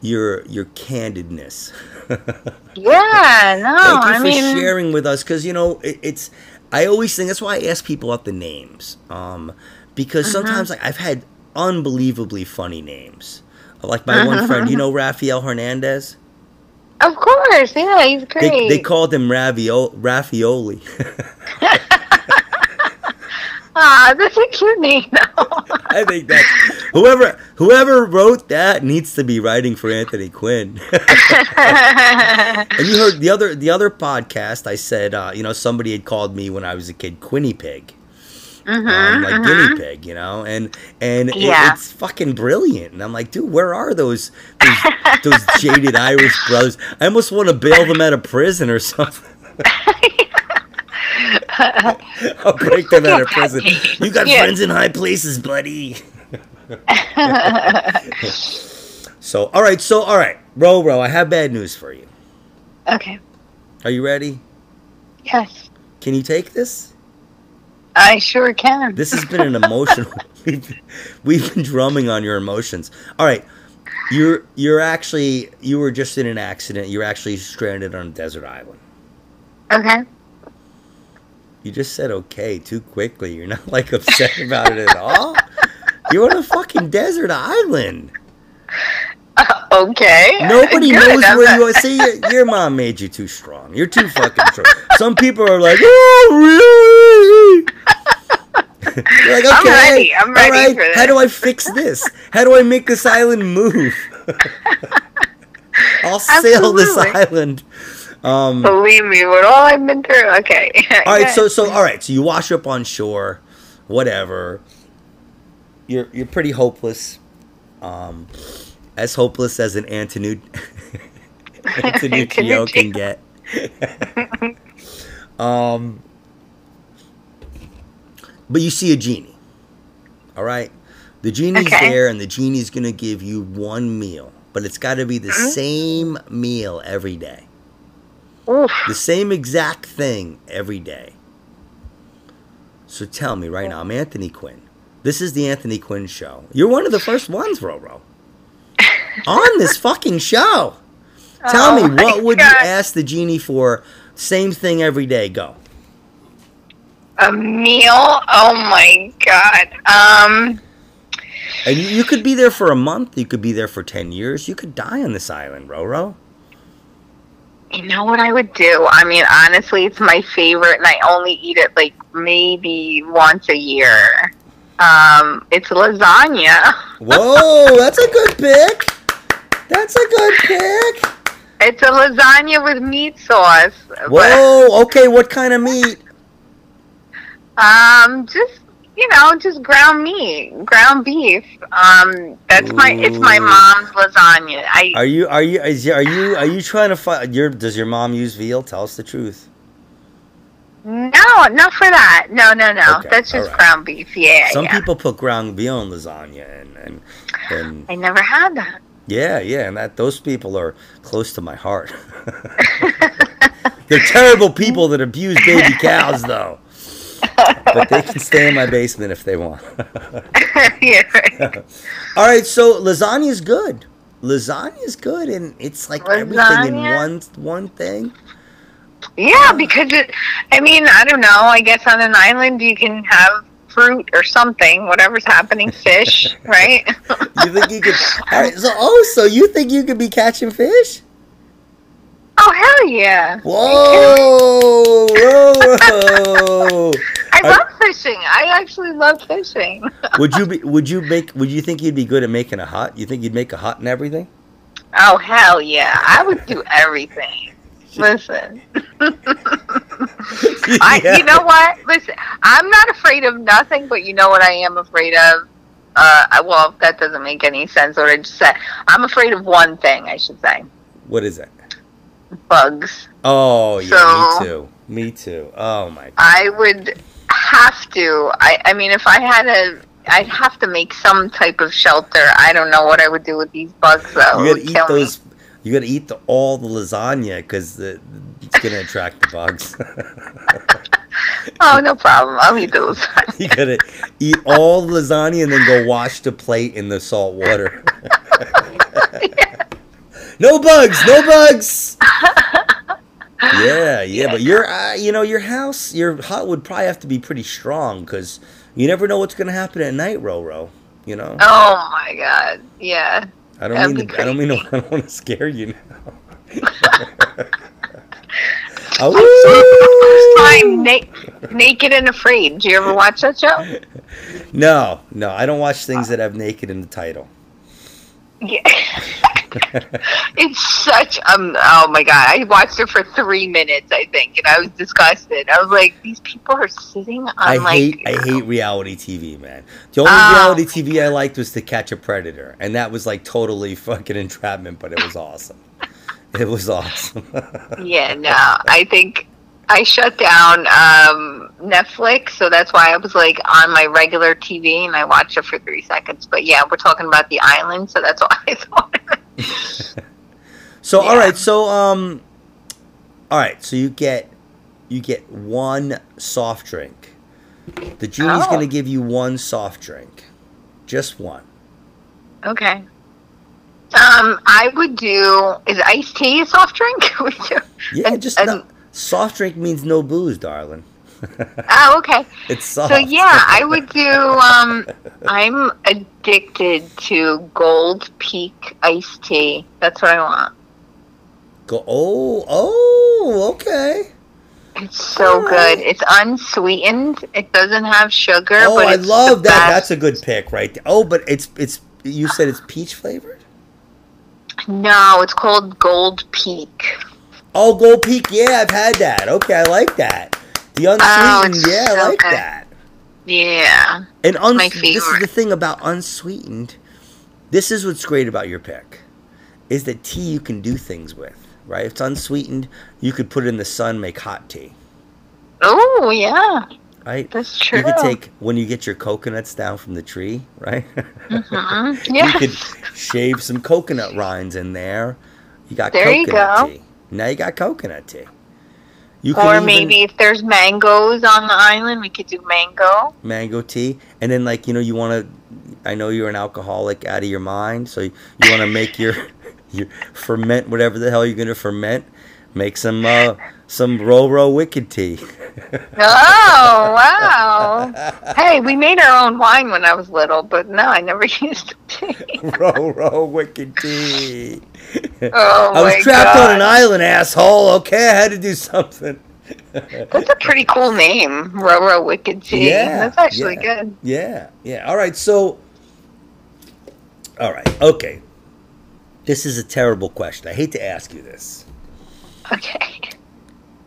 A: your your candidness.
B: Yeah, no,
A: thank you
B: I
A: for
B: mean,
A: sharing with us because you know it, it's. I always think that's why I ask people up the names, um, because
B: Uh-huh.
A: sometimes like I've had unbelievably funny names. Like my one friend, you know *laughs* Rafael Hernandez.
B: of course, yeah, he's
A: They,
B: great.
A: they called him Ravio- Raffioli. *laughs* *laughs*
B: Ah, *laughs* that's a cute name.
A: I think that whoever whoever wrote that needs to be writing for Anthony Quinn. *laughs* And you heard the other the other podcast. I said, uh, you know, somebody had called me when I was a kid, Quinny Pig,
B: Mhm,
A: um, like
B: mhm.
A: guinea pig, you know, and and it-
B: Yeah.
A: it's fucking brilliant. And I'm like, dude, where are those those, those jaded Irish brothers? I almost want to bail them out of prison or something. *laughs* I'll break them out of prison. You got
B: Yeah.
A: friends in high places, buddy. so, all right, so all right, Ro Ro, I have bad news for you.
B: okay,
A: Are you ready?
B: yes,
A: Can you take this?
B: I sure can.
A: This has been an emotional. *laughs* we've, been, we've been drumming on your emotions. All right, you're you're actually you were just in an accident. You're actually stranded on a desert island.
B: Okay.
A: You just said okay too quickly. You're not like upset about it at all. You're on a fucking desert island.
B: Uh, *laughs* okay.
A: Nobody
B: Good,
A: knows
B: I'm
A: where
B: not-
A: you are. *laughs* See, your, your mom made you too strong. You're too fucking strong. Some people are like, oh, really? *laughs* You're like, okay,
B: I'm ready. I'm ready
A: right,
B: for this.
A: How do I fix this? How do I make this island move? I'll sail this island. Um,
B: Believe me, with all I've been through. Okay. *laughs*
A: all right, so so all right, so you wash up on shore, whatever. You're you're pretty hopeless, um, as hopeless as an Antonu *laughs* Antonuccio *laughs* can get. um, but you see a genie. All right, the genie's
B: Okay.
A: there, and the genie's gonna give you one meal, but it's got to be the
B: Mhm.
A: same meal every day.
B: Oof.
A: The same exact thing every day. So tell me right now, I'm Anthony Quinn. This is the Anthony Quinn show. You're one of the first ones, Roro. *laughs* On this fucking show. Tell
B: Oh
A: me, what would
B: God.
A: you ask the genie for? Same thing every day. Go.
B: A meal? Oh my god. Um.
A: And you, you could be there for a month. You could be there for 10 years. You could die on this island, Roro.
B: You know what I would do? I mean, honestly, it's my favorite, and I only eat it like maybe once a year. Um, it's lasagna. *laughs*
A: Whoa, that's a good pick. That's a good pick.
B: It's a lasagna with meat sauce.
A: Whoa, okay, what kind of meat?
B: Um, just you know, just ground meat, ground beef. Um, that's my it's my mom's lasagna. I
A: Are you are you is, are you are you trying to find your does your mom use veal? Tell us the truth.
B: no, not for that. No, no, no.
A: Okay,
B: that's just
A: alright.
B: ground beef. Yeah,
A: Some
B: yeah.
A: people put ground veal in lasagna and and, and
B: I never had that.
A: yeah, yeah, and that those people are close to my heart. *laughs* They're terrible people that abuse baby cows though. *laughs* But they can stay in my basement if they want. *laughs*
B: yeah, right. *laughs*
A: All right, so lasagna is good. Lasagna is good, and it's like everything in one one thing.
B: yeah, because it. I mean, I don't know. I guess on an island you can have fruit or something, whatever's happening, fish, right?
A: You think you could? All right, so oh, so you think you could be catching fish?
B: Oh hell yeah!
A: Whoa, *laughs* whoa! whoa.
B: I
A: Are-
B: love fishing. I actually love fishing. *laughs*
A: would you be? Would you make? Would you think you'd be good at making a hut? You think you'd make a hut and everything?
B: Oh hell yeah! I would do everything. *laughs* Listen, I, you know what? Listen, I'm not afraid of nothing, but you know what I am afraid of? Uh, well, that doesn't make any sense. What I just said. I'm afraid of one thing. I should say
A: What is that?
B: Bugs.
A: Oh yeah,
B: So-
A: me too. Me too. Oh my. God.
B: I would have to. I, I mean, if I had a, I'd have to make some type of shelter. I don't know what I would do with these bugs though.
A: You gotta eat
B: kill me.
A: those. You gotta eat the, all the lasagna because it's gonna attract the bugs. *laughs*
B: Oh, no problem. I'll eat those.
A: you gotta eat all the lasagna and then go wash the plate in the salt water. *laughs* *laughs* no bugs, no bugs. *laughs* Yeah, yeah, but your, uh, you know, your house, your hut would probably have to be pretty strong because you never know what's gonna happen at night, Roro. You know,
B: oh my god. Yeah.
A: I don't
B: that'd
A: mean, to, I don't mean, to. *laughs* I don't want to scare you now. *laughs*
B: I'm na- naked and afraid. Do you ever watch that show?
A: No, no, I don't watch things that have naked in the title.
B: Yeah. *laughs* it's such um. Oh my god! I watched it for three minutes, I think, and I was disgusted. I was like, these people are sitting on
A: I
B: like.
A: hate I hate reality TV, man. The only
B: Oh.
A: reality TV I liked was To Catch a Predator, and that was like totally fucking entrapment, but it was awesome. It was awesome. *laughs*
B: Yeah, no. I think I shut down um, Netflix, so that's why I was like on my regular TV and I watched it for three seconds. But yeah, we're talking about the island, so that's why I thought. *laughs*
A: so all
B: Yeah.
A: right, so um, all right, so you get you get one soft drink. The genie's
B: Oh.
A: gonna give you one soft drink, just one.
B: okay. Um, I would do. Is iced tea a soft drink? *laughs*
A: Yeah, just
B: and-
A: soft drink means no booze, darling. *laughs*
B: Oh, okay.
A: it's soft.
B: So yeah, I would do. Um, I'm addicted to Gold Peak iced tea. That's what I want.
A: Go. Oh, oh, okay.
B: It's so
A: Alright.
B: good. It's unsweetened. It doesn't have sugar.
A: Oh,
B: but
A: I love that. That's a good pick right there. Oh, but it's it's you said it's peach flavored.
B: No, it's called Gold Peak.
A: Oh, Gold Peak. Yeah, I've had that. Okay, I like that. The
B: Oh,
A: unsweetened.
B: it's
A: yeah, I like
B: good.
A: that.
B: Yeah.
A: And uns-
B: my
A: this is the thing about unsweetened. This is what's great about your pick, is that tea you can do things with. Right? If it's unsweetened, you could put it in the sun, make hot tea.
B: Oh, yeah.
A: Right?
B: That's true.
A: You could take when you get your coconuts down from the tree, *laughs* right?
B: Mhm.
A: You could shave some coconut rinds in there. You got
B: There you go.
A: tea. Now you got coconut tea. You
B: Or
A: even-
B: maybe if there's mangoes on the island, we could do mango.
A: mango tea, and then like you know you want to. I know you're an alcoholic out of your mind, so you, you want to make your *laughs* you ferment whatever the hell you're gonna ferment. Make some uh, some Roro Wicked tea. *laughs*
B: Oh, wow. hey, we made our own wine when I was little, but no, I never *laughs* used *laughs* tea.
A: Roro Wicked tea. *laughs*
B: Oh,
A: I was trapped
B: God.
A: on an island, asshole. Okay, I had to do something. *laughs*
B: That's a pretty cool name, Roro Wicked Tea.
A: Yeah,
B: That's actually
A: yeah.
B: good.
A: Yeah, yeah. All right, so. All right, okay. This is a terrible question. I hate to ask you this.
B: Okay.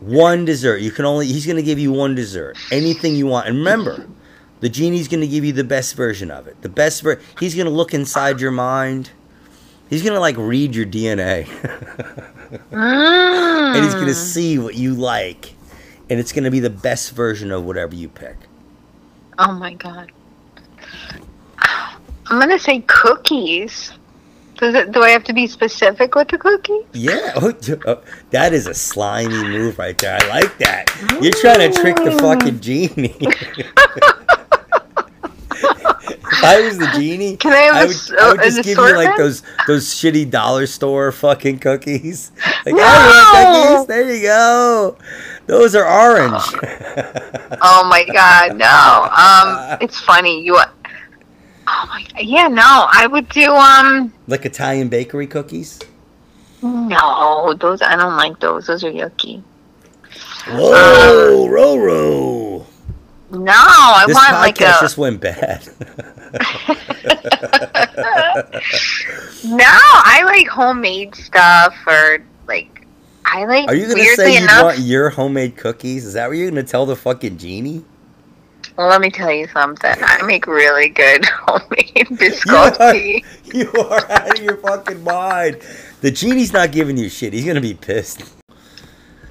A: One dessert. You can only. He's going to give you one dessert. Anything you want. And remember, the genie's going to give you the best version of it. The best ver. He's going to look inside your mind. He's going to like read your DNA.
B: Mm. *laughs*
A: and he's going to see what you like. And it's going to be the best version of whatever you pick.
B: Oh my god. I'm gonna say cookies. Does it? Do I have to be specific with the cookie?
A: Yeah, *laughs* oh, oh, that is a slimy move right there. I like that. You're trying to trick the fucking genie. *laughs* if I was the genie, *laughs*
B: Can I have
A: I
B: a
A: would,
B: s-
A: I would
B: uh,
A: just give you like those those shitty dollar store fucking cookies. *laughs* Like,
B: No!
A: oh, you want cookies? There you go. Those are orange. *laughs*
B: Oh my god, no. Um, it's funny. You. Oh my. Yeah, no. I would do um.
A: like Italian bakery cookies.
B: No, those I don't like those. Those are yucky.
A: Whoa, Roro.
B: No, I
A: This
B: want like a.
A: just went bad. *laughs*
B: No, I like homemade stuff or like. I like.
A: Are you gonna say you
B: enough,
A: want your homemade cookies? Is that what you're gonna tell the fucking genie?
B: Well, let me tell you something. I make really good *laughs* homemade *laughs*
A: You are,
B: biscotti.
A: you are out of your fucking mind. The genie's not giving you shit. He's gonna be pissed.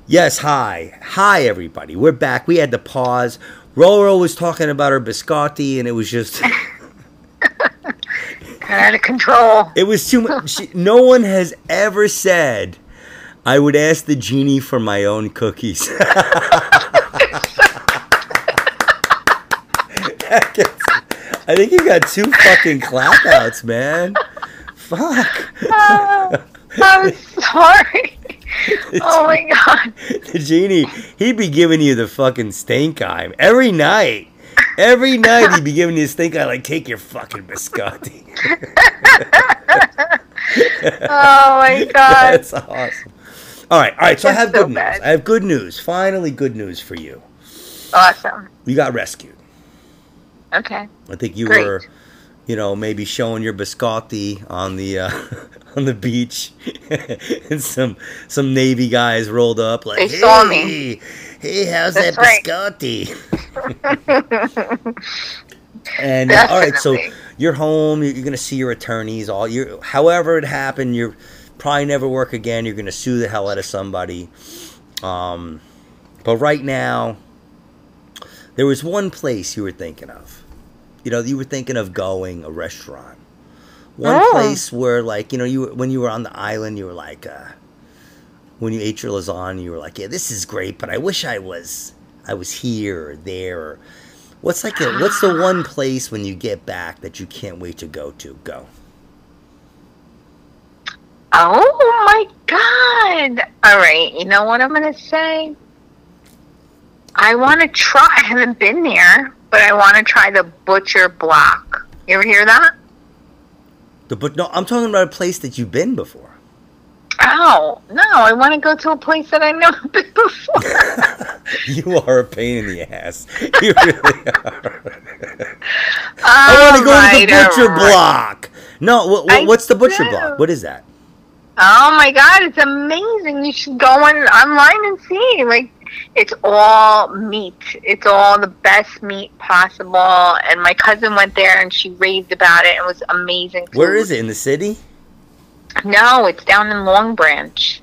A: Yes, hi, hi everybody. We're back. We had to pause. Roro was talking about her biscotti, and it was just, *laughs*
B: Got out of control.
A: it was too much. She, no one has ever said, "I would ask the genie for my own cookies." *laughs* Gets- I think you got two fucking clap outs, man. Fuck.
B: Oh, I'm *laughs* sorry. *laughs* Oh my god.
A: the genie, he'd be giving you the fucking stink eye every night. Every night he'd be giving you a stink eye, like take your fucking biscotti. *laughs*
B: Oh my *laughs* god.
A: That's awesome. All right, all right. So I have
B: so
A: good news. I have good news. Finally, good news for you.
B: Awesome.
A: You got rescued.
B: Okay.
A: I think you
B: Great.
A: were, you know, maybe showing your biscotti on the uh, *laughs* on the beach, *laughs* and some some navy guys rolled up like,
B: They
A: "Hey,
B: saw me."
A: hey, how's
B: That's
A: that
B: right.
A: biscotti?" *laughs* and uh, all right, so you're home. You're, you're gonna see your attorneys. All your, however it happened, you're probably never work again. You're gonna sue the hell out of somebody. Um, but right now, there was one place you were thinking of. You know, you were thinking of going a restaurant. One
B: Oh.
A: place where, like, you know, you when you were on the island, you were like, uh, when you ate your lasagna, you were like, yeah, this is great, but I wish I was, I was here or there. Or, what's like, a, what's the one place when you get back that you can't wait to go to? Go.
B: Oh my god. All right. You know what I'm going to say? I want to try. I haven't been there, but I want to try the Butcher Block. You ever hear that?
A: The, but no, I'm talking about a place that you've been before.
B: Oh, no. I want to go to a place that I've never *laughs* been before. *laughs*
A: You are a pain in the ass. You really are. *laughs* I want to go to the butcher block. No, what, what, what's the butcher
B: do.
A: block? What is that?
B: Oh my god, it's amazing. You should go on online and see. Like it's all meat. It's all the best meat possible. And my cousin went there and she raved about it. It was amazing.
A: Where is it in the city?
B: No, it's down in Long Branch.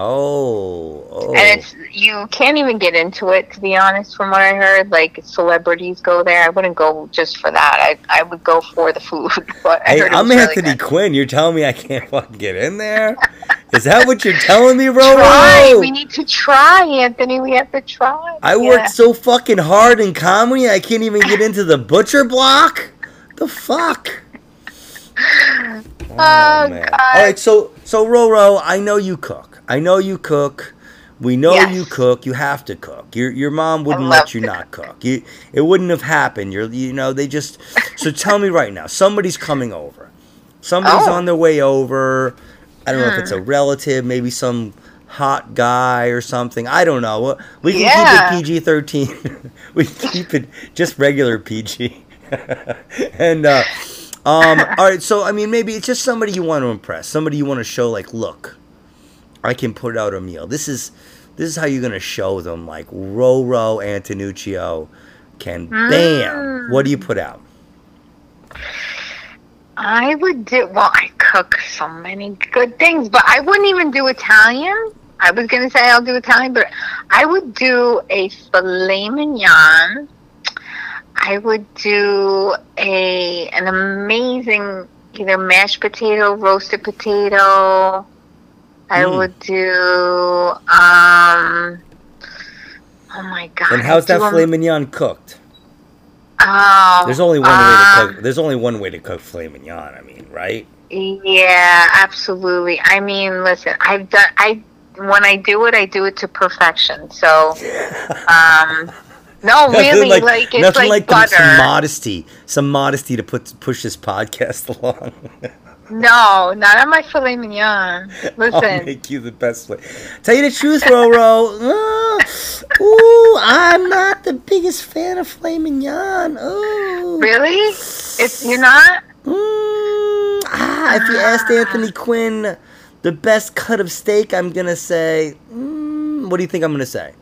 A: Oh, oh.
B: And it's you can't even get into it to be honest from what I heard. Like celebrities go there. I wouldn't go just for that. I I would go for the food. *laughs* But I
A: hey, I'm
B: really
A: Anthony. Quinn. You're telling me I can't *laughs* fucking get in there? Is that what you're *laughs* telling me, Roro?
B: Try. We need to try, Anthony. We have to try.
A: I
B: Yeah.
A: worked so fucking hard in comedy, I can't even get into the butcher block. The fuck? *sighs*
B: Oh, oh God.
A: All right, so so Roro, I know you cook. I know you cook. We know
B: Yes.
A: you cook. You have to cook. Your your mom wouldn't let you not cook. You it wouldn't have happened. You're you know they just. So tell me right now, somebody's coming over. Somebody's
B: Oh.
A: on their way over. I don't know if it's a relative, maybe some hot guy or something. I don't know. We can
B: Yeah.
A: keep it PG thirteen. *laughs* we can keep it just regular PG. *laughs* and uh, um, all right. So I mean, maybe it's just somebody you want to impress, somebody you want to show, like, look, I can put out a meal. This is this is how you're gonna show them, like Roro Antonuccio can. Mm. Bam. What do you put out?
B: I would do well. I cook so many good things, but I wouldn't even do Italian. I was gonna say I'll do Italian, but I would do a filet mignon. I would do a an amazing either mashed potato, roasted potato. I
A: Mm.
B: would do um. Oh my god!
A: And how's that filet mignon cooked?
B: Oh,
A: There's only one way
B: um,
A: to cook. There's only one way to cook filet mignon. I mean, right?
B: Yeah, absolutely. I mean, listen, I've done I when I do it, I do it to perfection. So, um, no, *laughs*
A: Nothing
B: really, like, it's
A: nothing
B: like,
A: like, some modesty, some modesty to put push this podcast *laughs* along.
B: No, not on my filet mignon. *laughs* Listen, I'll
A: make you the best way. Tell you the truth, Roro. *laughs* Ooh, I'm not the biggest fan of filet mignon. Ooh.
B: really? If *sighs* you're not,
A: Mm, ah, if you asked Anthony Quinn the best cut of steak, I'm gonna say. Mm, what do you think I'm gonna say?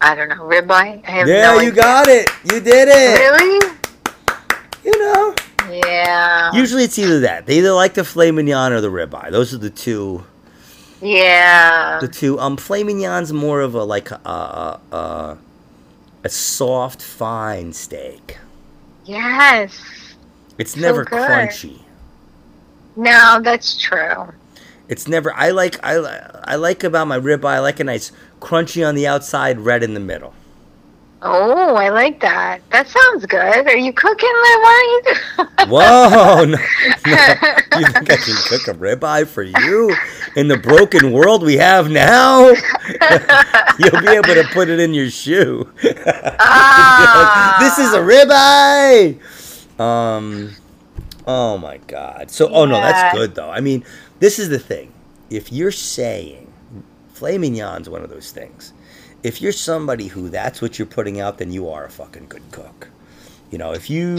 B: I don't know, ribeye. I have
A: Yeah,
B: no
A: you
B: idea.
A: got it. You did it.
B: Really?
A: You know.
B: Yeah.
A: Usually it's either that. They either like the filet mignon or the ribeye. Those are the two.
B: yeah.
A: The two. Um, filet mignon's more of a like a a, a, a soft, fine steak.
B: Yes.
A: It's
B: So
A: never
B: good.
A: crunchy.
B: No, that's true.
A: It's never. I like. I I like about my ribeye. I like a nice crunchy on the outside, red in the middle.
B: Oh, I like that. That sounds good. Are you cooking? Then why are you?
A: Whoa! No, no. *laughs* You think I can cook a ribeye for you in the broken world we have now? *laughs* You'll be able to put it in your shoe.
B: Ah. *laughs*
A: this is a ribeye. Um. Oh my God. So, oh no, that's good though. I mean, this is the thing. If you're saying filet mignon's one of those things. If you're somebody who that's what you're putting out, then you are a fucking good cook. You know, if you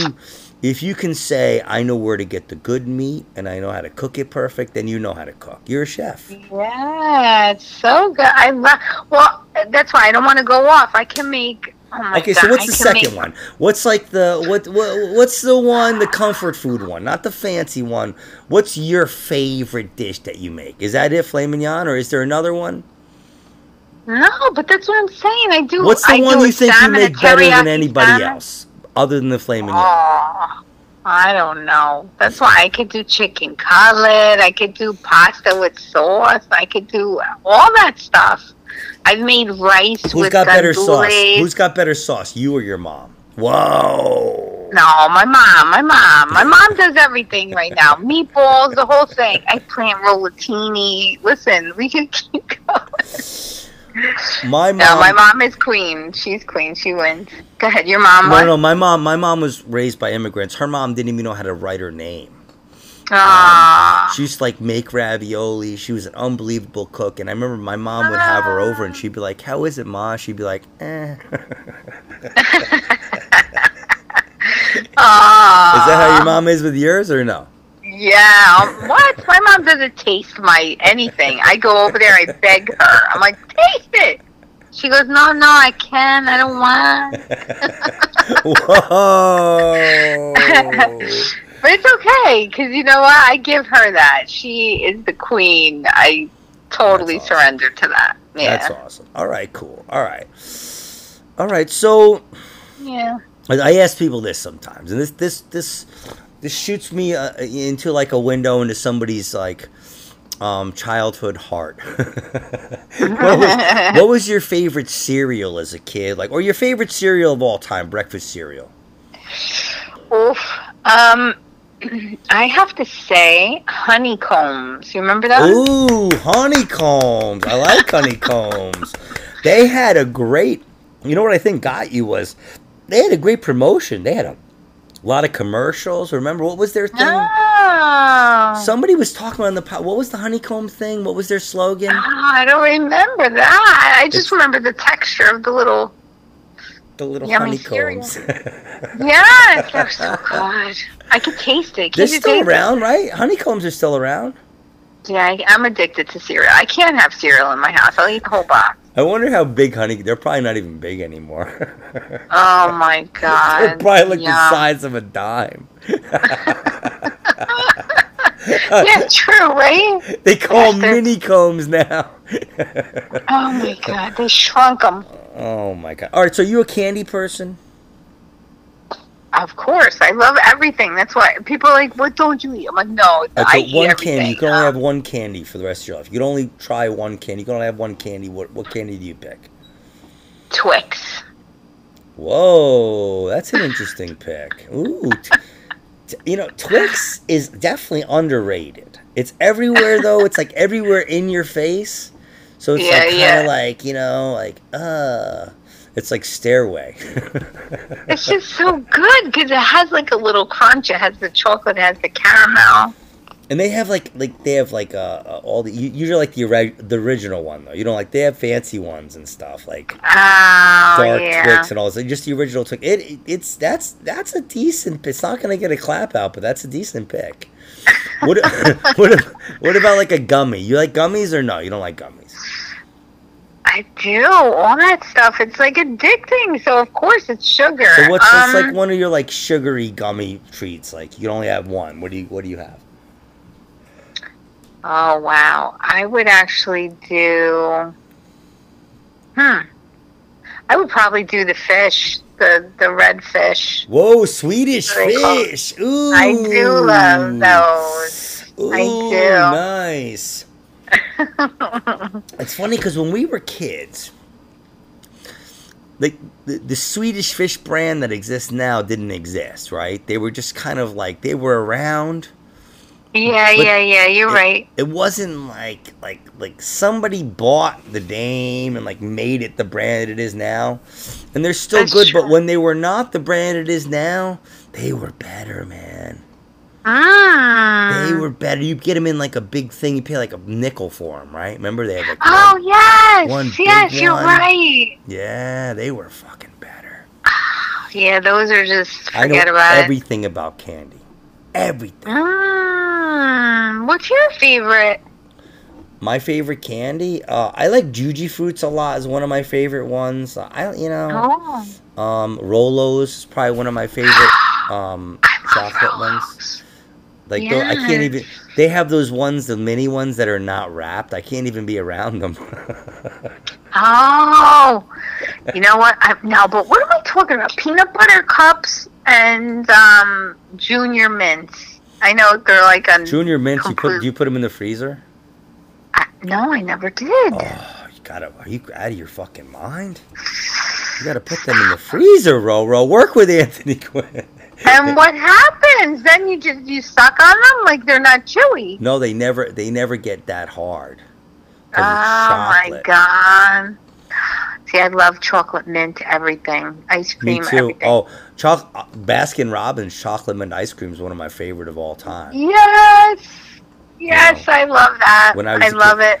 A: if you can say I know where to get the good meat and I know how to cook it perfect, then you know how to cook. You're a chef.
B: Yeah, it's so good. I love. Well, that's why I don't want to go off. I can make. Oh
A: Okay,
B: God,
A: so what's
B: I
A: the second
B: make-
A: one? What's like the what, what what's the one the comfort food one, not the fancy one. What's your favorite dish that you make? Is that it, filet mignon, or is there another one?
B: No, but that's what I'm saying. I do.
A: What's the
B: I
A: one you think you make better than anybody
B: salmon.
A: else, other than the mignon?
B: Oh, I don't know. That's why I could do chicken cutlet. I could do pasta with sauce. I could do all that stuff. I've made rice
A: Who's
B: with
A: got better sauce? Who's got better sauce, you or your mom? Whoa!
B: No, my mom, my mom. My mom does everything right now. *laughs* Meatballs, the whole thing. eggplant rollatini. Listen, we can keep going. *laughs*
A: My mom.
B: No, my mom is queen. She's queen. She wins. Go ahead. Your mom
A: No, no, my mom. My mom was raised by immigrants. Her mom didn't even know how to write her name.
B: Ah.
A: She used to like make ravioli. She was an unbelievable cook, and I remember my mom would have her over, and she'd be like, "How is it, ma?" She'd be like, "Eh." *laughs*
B: Ah.
A: Is that how your mom is with yours, or no?
B: Yeah. um, What? My mom doesn't taste my anything. I go over there. I beg her. I'm like, taste it. She goes, no, no, I can't. I don't want.
A: Whoa! *laughs*
B: But it's okay because you know what? I give her that. She is the queen. I totally
A: awesome.
B: surrender to that. Yeah.
A: That's awesome. All right, cool. All right, all right. So
B: Yeah.
A: I- I ask people this sometimes, and this this this this shoots me uh, into like a window into somebody's like um, childhood heart. *laughs* what, was, what was your favorite cereal as a kid, like, or your favorite cereal of all time, breakfast cereal?
B: Oof. Um, *clears throat* I have to say honeycombs. You remember that?
A: Ooh, honeycombs! I like *laughs* honeycombs. they had a great. You know what I think got you was they had a great promotion. They had a lot of commercials. Remember what was their thing?
B: Oh.
A: Somebody was talking on the po- what was the honeycomb thing? What was their slogan?
B: Oh, I don't remember that. I just
A: It's-
B: remember the texture of the little.
A: The little honeycombs. *laughs*
B: Yes, they're so good. I could taste it. Can
A: They're still
B: taste it?
A: around, right? Honeycombs are still around.
B: Yeah, I, I'm addicted to cereal. I can't have cereal in my house. I'll eat the whole box.
A: I wonder how big honey. They're probably not even big anymore. *laughs*
B: Oh my god.
A: They're probably like the size of a dime. *laughs*
B: Yeah, true, right? *laughs*
A: They call
B: Yes,
A: mini combs now.
B: Oh my god, they shrunk them.
A: oh my god! All right, so you a candy person?
B: Of course, I love everything. That's why people are like, "What don't you eat?" I'm like, "No,
A: right,
B: I eat
A: one
B: everything."
A: candy. You can only have one candy for the rest of your life. You can only try one candy. You can only have one candy. What what candy do you pick?
B: Twix.
A: Whoa, that's an interesting pick. Ooh, t- t- you know, Twix is definitely underrated. It's everywhere though. It's like everywhere in your face. So it's
B: Yeah,
A: like kind
B: yeah.
A: of like you know, like uh, it's like stairway. *laughs*
B: It's just so good because it has like a little crunch. It has the chocolate, it has the caramel.
A: and they have like like they have like uh, uh all the you, you're like the the original one though. You don't like they have fancy ones and stuff like
B: Oh
A: dark
B: yeah.
A: Twix and all this. Just the original Twix. It, it it's that's that's a decent. It's not gonna get a clap out, but that's a decent pick. What *laughs* what what about like a gummy? You like gummies or no? You don't like gummies.
B: I do all that stuff. It's like addicting. So of course it's sugar.
A: So what's, what's
B: Um,
A: like one of your like sugary gummy treats? Like you can only have one. What do you what do you have?
B: Oh wow! I would actually do. Hmm. I would probably do the fish, the the red fish.
A: Whoa, Swedish fish. Ooh,
B: I do love those.
A: Ooh,
B: I do.
A: nice. *laughs* It's funny because when we were kids, like the, the Swedish fish brand that exists now didn't exist, right? They were just kind of like they were around.
B: yeah, yeah, yeah. You're right.
A: It wasn't like like like somebody bought the name and like made it the brand it is now, and they're still
B: That's
A: good. But when they were not the brand it is now, they were better, man.
B: Mm.
A: They were better. You get them in like a big thing. You pay like a nickel for them, right? Remember they had like
B: Oh
A: one-
B: yes,
A: one
B: yes, you're
A: one.
B: right.
A: Yeah, they were fucking better. *sighs*
B: Yeah, those are just
A: I know
B: forget about
A: everything about candy. Everything.
B: it. Mm. What's your favorite?
A: My favorite candy, uh, I like Jujyfruits a lot. Is one of my favorite ones. I, you know,
B: Oh,
A: um, Rolos is probably one of my favorite *gasps* um, chocolate ones. Like tho- I can't even. They have those ones, the mini ones that are not wrapped. I can't even be around them.
B: Oh, you know what? I, no, but what am I talking about? Peanut butter cups and um, junior mints. I know they're like a
A: Junior mints, you put do you put them in the freezer?
B: I, no, I never did.
A: Oh, you gotta. Are you out of your fucking mind? You gotta put them in the freezer, Roro. Work with Anthony Quinn.
B: And what happens? Then you just you suck on them like they're not chewy.
A: No, they never. They never get that hard.
B: Oh my god! See, I love chocolate mint everything, ice cream.
A: Me too.
B: everything.
A: Oh, choc- uh, Baskin Robbins chocolate mint ice cream is one of my favorite of all time.
B: Yes, yes, I love that.
A: When I
B: I,
A: was a
B: love
A: kid-
B: it.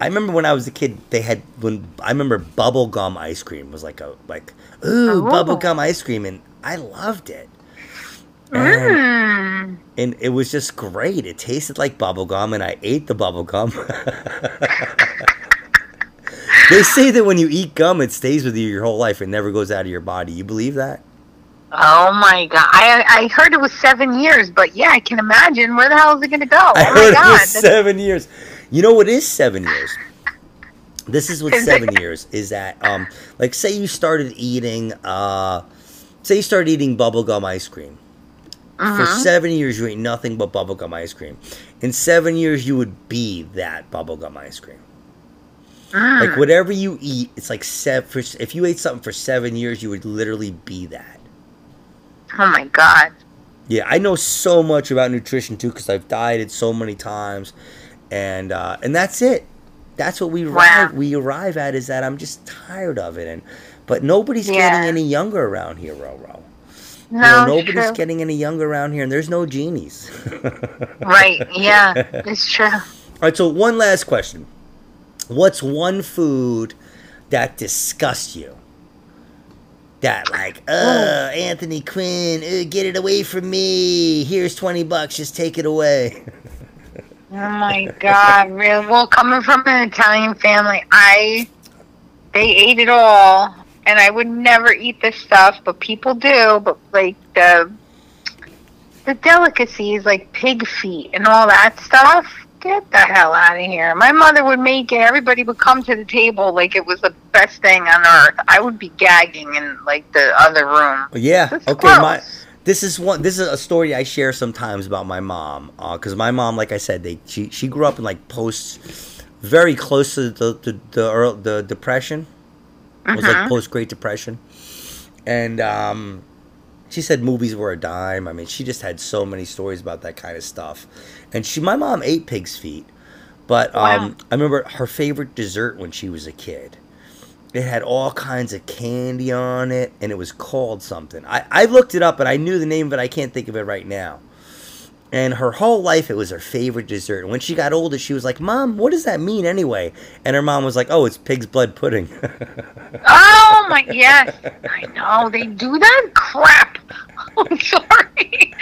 A: I remember when I was a kid, they had when I remember bubble gum ice cream was like a like ooh
B: Oh.
A: bubble gum ice cream, and I loved it. And,
B: Mm.
A: and it was just great. It tasted like bubble gum, and I ate the bubble gum. *laughs* they say that when you eat gum, it stays with you your whole life. It never goes out of your body. You believe that?
B: Oh my god! I I heard it was seven years, but yeah, I can imagine. Where the hell is it going to go? Oh
A: I
B: my
A: heard
B: god!
A: it was seven years. You know what is seven years? This is what seven years is that. Um, like say you started eating, uh, say you started eating bubblegum ice cream. For
B: Mhm.
A: seven years, you ate nothing but bubblegum ice cream. In seven years, you would be that bubblegum ice cream.
B: Mm.
A: Like whatever you eat, it's like seven. For, if you ate something for seven years, you would literally be that.
B: oh my god!
A: Yeah, I know so much about nutrition too because I've dieted so many times, and uh, and that's it. That's what we
B: Wow.
A: arrive we arrive at is that I'm just tired of it, and but nobody's
B: Yeah.
A: getting any younger around here, Roro. You
B: No,
A: know, nobody's
B: true.
A: getting any younger around here, and there's no genies. *laughs*
B: Right. Yeah, it's true.
A: All right, so one last question. What's one food that disgusts you? That like, uh, Anthony Quinn, uh, get it away from me. Here's 20 bucks, just take it away.
B: Oh my god, real well coming from an Italian family, I they ate it all and I would never eat this stuff, but people do, but like the the delicacies like pig feet and all that stuff, get the hell out of here. My mother would make it, everybody would come to the table like it was the best thing on earth. I would be gagging in like the other room.
A: yeah, okay, my this is one this is a story I share sometimes about my mom uh, because my mom, like I said, they she she grew up in like post very close to the the the, the depression. It was like
B: Mhm.
A: post Great Depression, and um, she said movies were a dime. I mean, she just had so many stories about that kind of stuff. And she, my mom, ate pig's feet, but um,
B: Wow.
A: I remember her favorite dessert when she was a kid. It had all kinds of candy on it, and it was called something. I, I looked it up, and I knew the name, but I can't think of it right now. And her whole life, it was her favorite dessert. And when she got older, she was like, "Mom, what does that mean anyway?" And her mom was like, "Oh, it's pig's blood pudding." *laughs*
B: Oh my yes, I know they do that crap. *laughs* I'm sorry.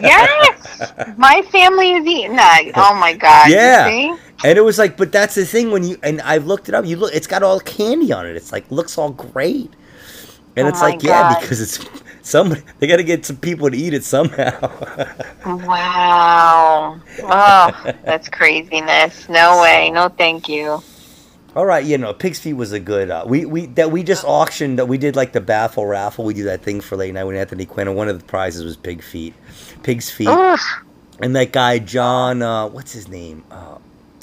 B: Yes, my family is eating that. Oh my god. you
A: Yeah.
B: see?
A: And it was like, but that's the thing when you and I've looked it up. You look, it's got all candy on it. It's like looks all great, and
B: Oh
A: it's like yeah, because it's somebody they got to get some people to eat it somehow. *laughs*
B: Wow. Oh, that's craziness. No way. No, thank you.
A: all right, you know, pig's feet was a good. Uh, we we that we just auctioned. That we did like the baffle raffle. We do that thing for late night with Anthony Quinn, and one of the prizes was pig feet, pig's feet,
B: Oof.
A: and that guy John. Uh, what's his name? Uh,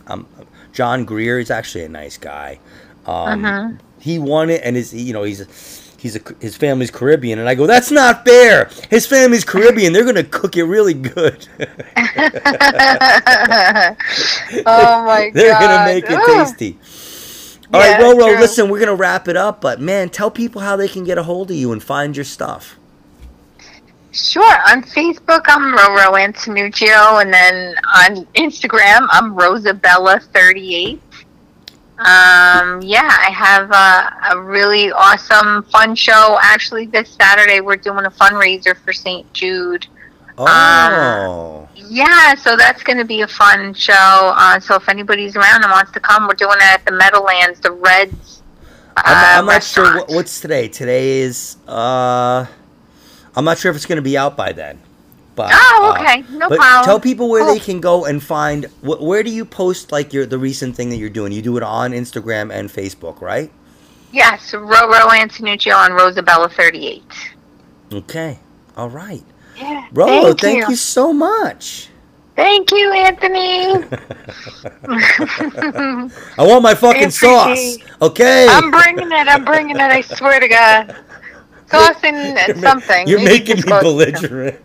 A: um, John Greer. is actually a nice guy. Um,
B: Mhm.
A: he won it and his you know he's he's a, his family's Caribbean and I go that's not fair his family's Caribbean they're gonna cook it really good *laughs*
B: oh my god. *laughs*
A: they're gonna make it tasty all right
B: Yeah,
A: Roro
B: true.
A: listen we're gonna wrap it up but man tell people how they can get a hold of you and find your stuff
B: Sure. On Facebook, I'm Roro Antonuccio, and then on Instagram, I'm Rosabella38. Um, yeah, I have a, a really awesome, fun show. Actually, this Saturday, we're doing a fundraiser for St. Jude.
A: oh
B: Yeah, so that's going to be a fun show. Uh, so if anybody's around and wants to come, we're doing it at the Meadowlands, the Reds. Uh,
A: I'm, I'm not sure what, what's today today is uh I'm not sure if it's gonna be out by then but
B: Oh,
A: uh,
B: okay. No
A: but
B: problem.
A: tell people where they can go and find. Wh- where do you post like your the recent thing that you're doing? You do it on Instagram and Facebook, right?
B: Yes, Roro Antonuccio on Rosabella38.
A: Okay, all right.
B: Yeah.
A: Rolo, thank,
B: thank,
A: you.
B: you.
A: so much.
B: Thank you, Anthony. *laughs*
A: I want my fucking sauce. Okay.
B: I'm bringing it. I'm bringing it. I swear to God. *laughs* Sauce and,
A: You're
B: something.
A: You're
B: Maybe
A: making me belligerent.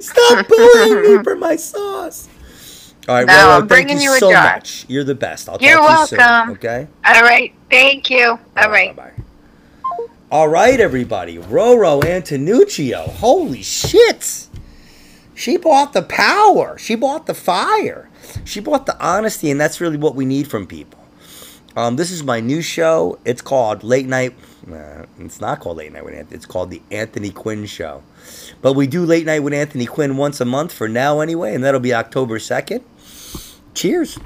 A: Stop bullying me for my sauce. All right,
B: No,
A: Rolo,
B: I'm
A: thank
B: bringing
A: you
B: you a
A: so
B: jar.
A: much. You're the best. I'll
B: You're
A: talk to you
B: welcome.
A: soon. Okay.
B: All right. Thank you. All right.
A: Bye-bye. All right, everybody. Roro Antonuccio. Holy shit. She bought the power. She bought the fire. She bought the honesty, and that's really what we need from people. Um, this is my new show. It's called Late Night. Uh, it's not called Late Night with Anthony. It's called the Anthony Quinn Show. But we do Late Night with Anthony Quinn once a month for now, anyway, and that'll be October 2nd. Cheers.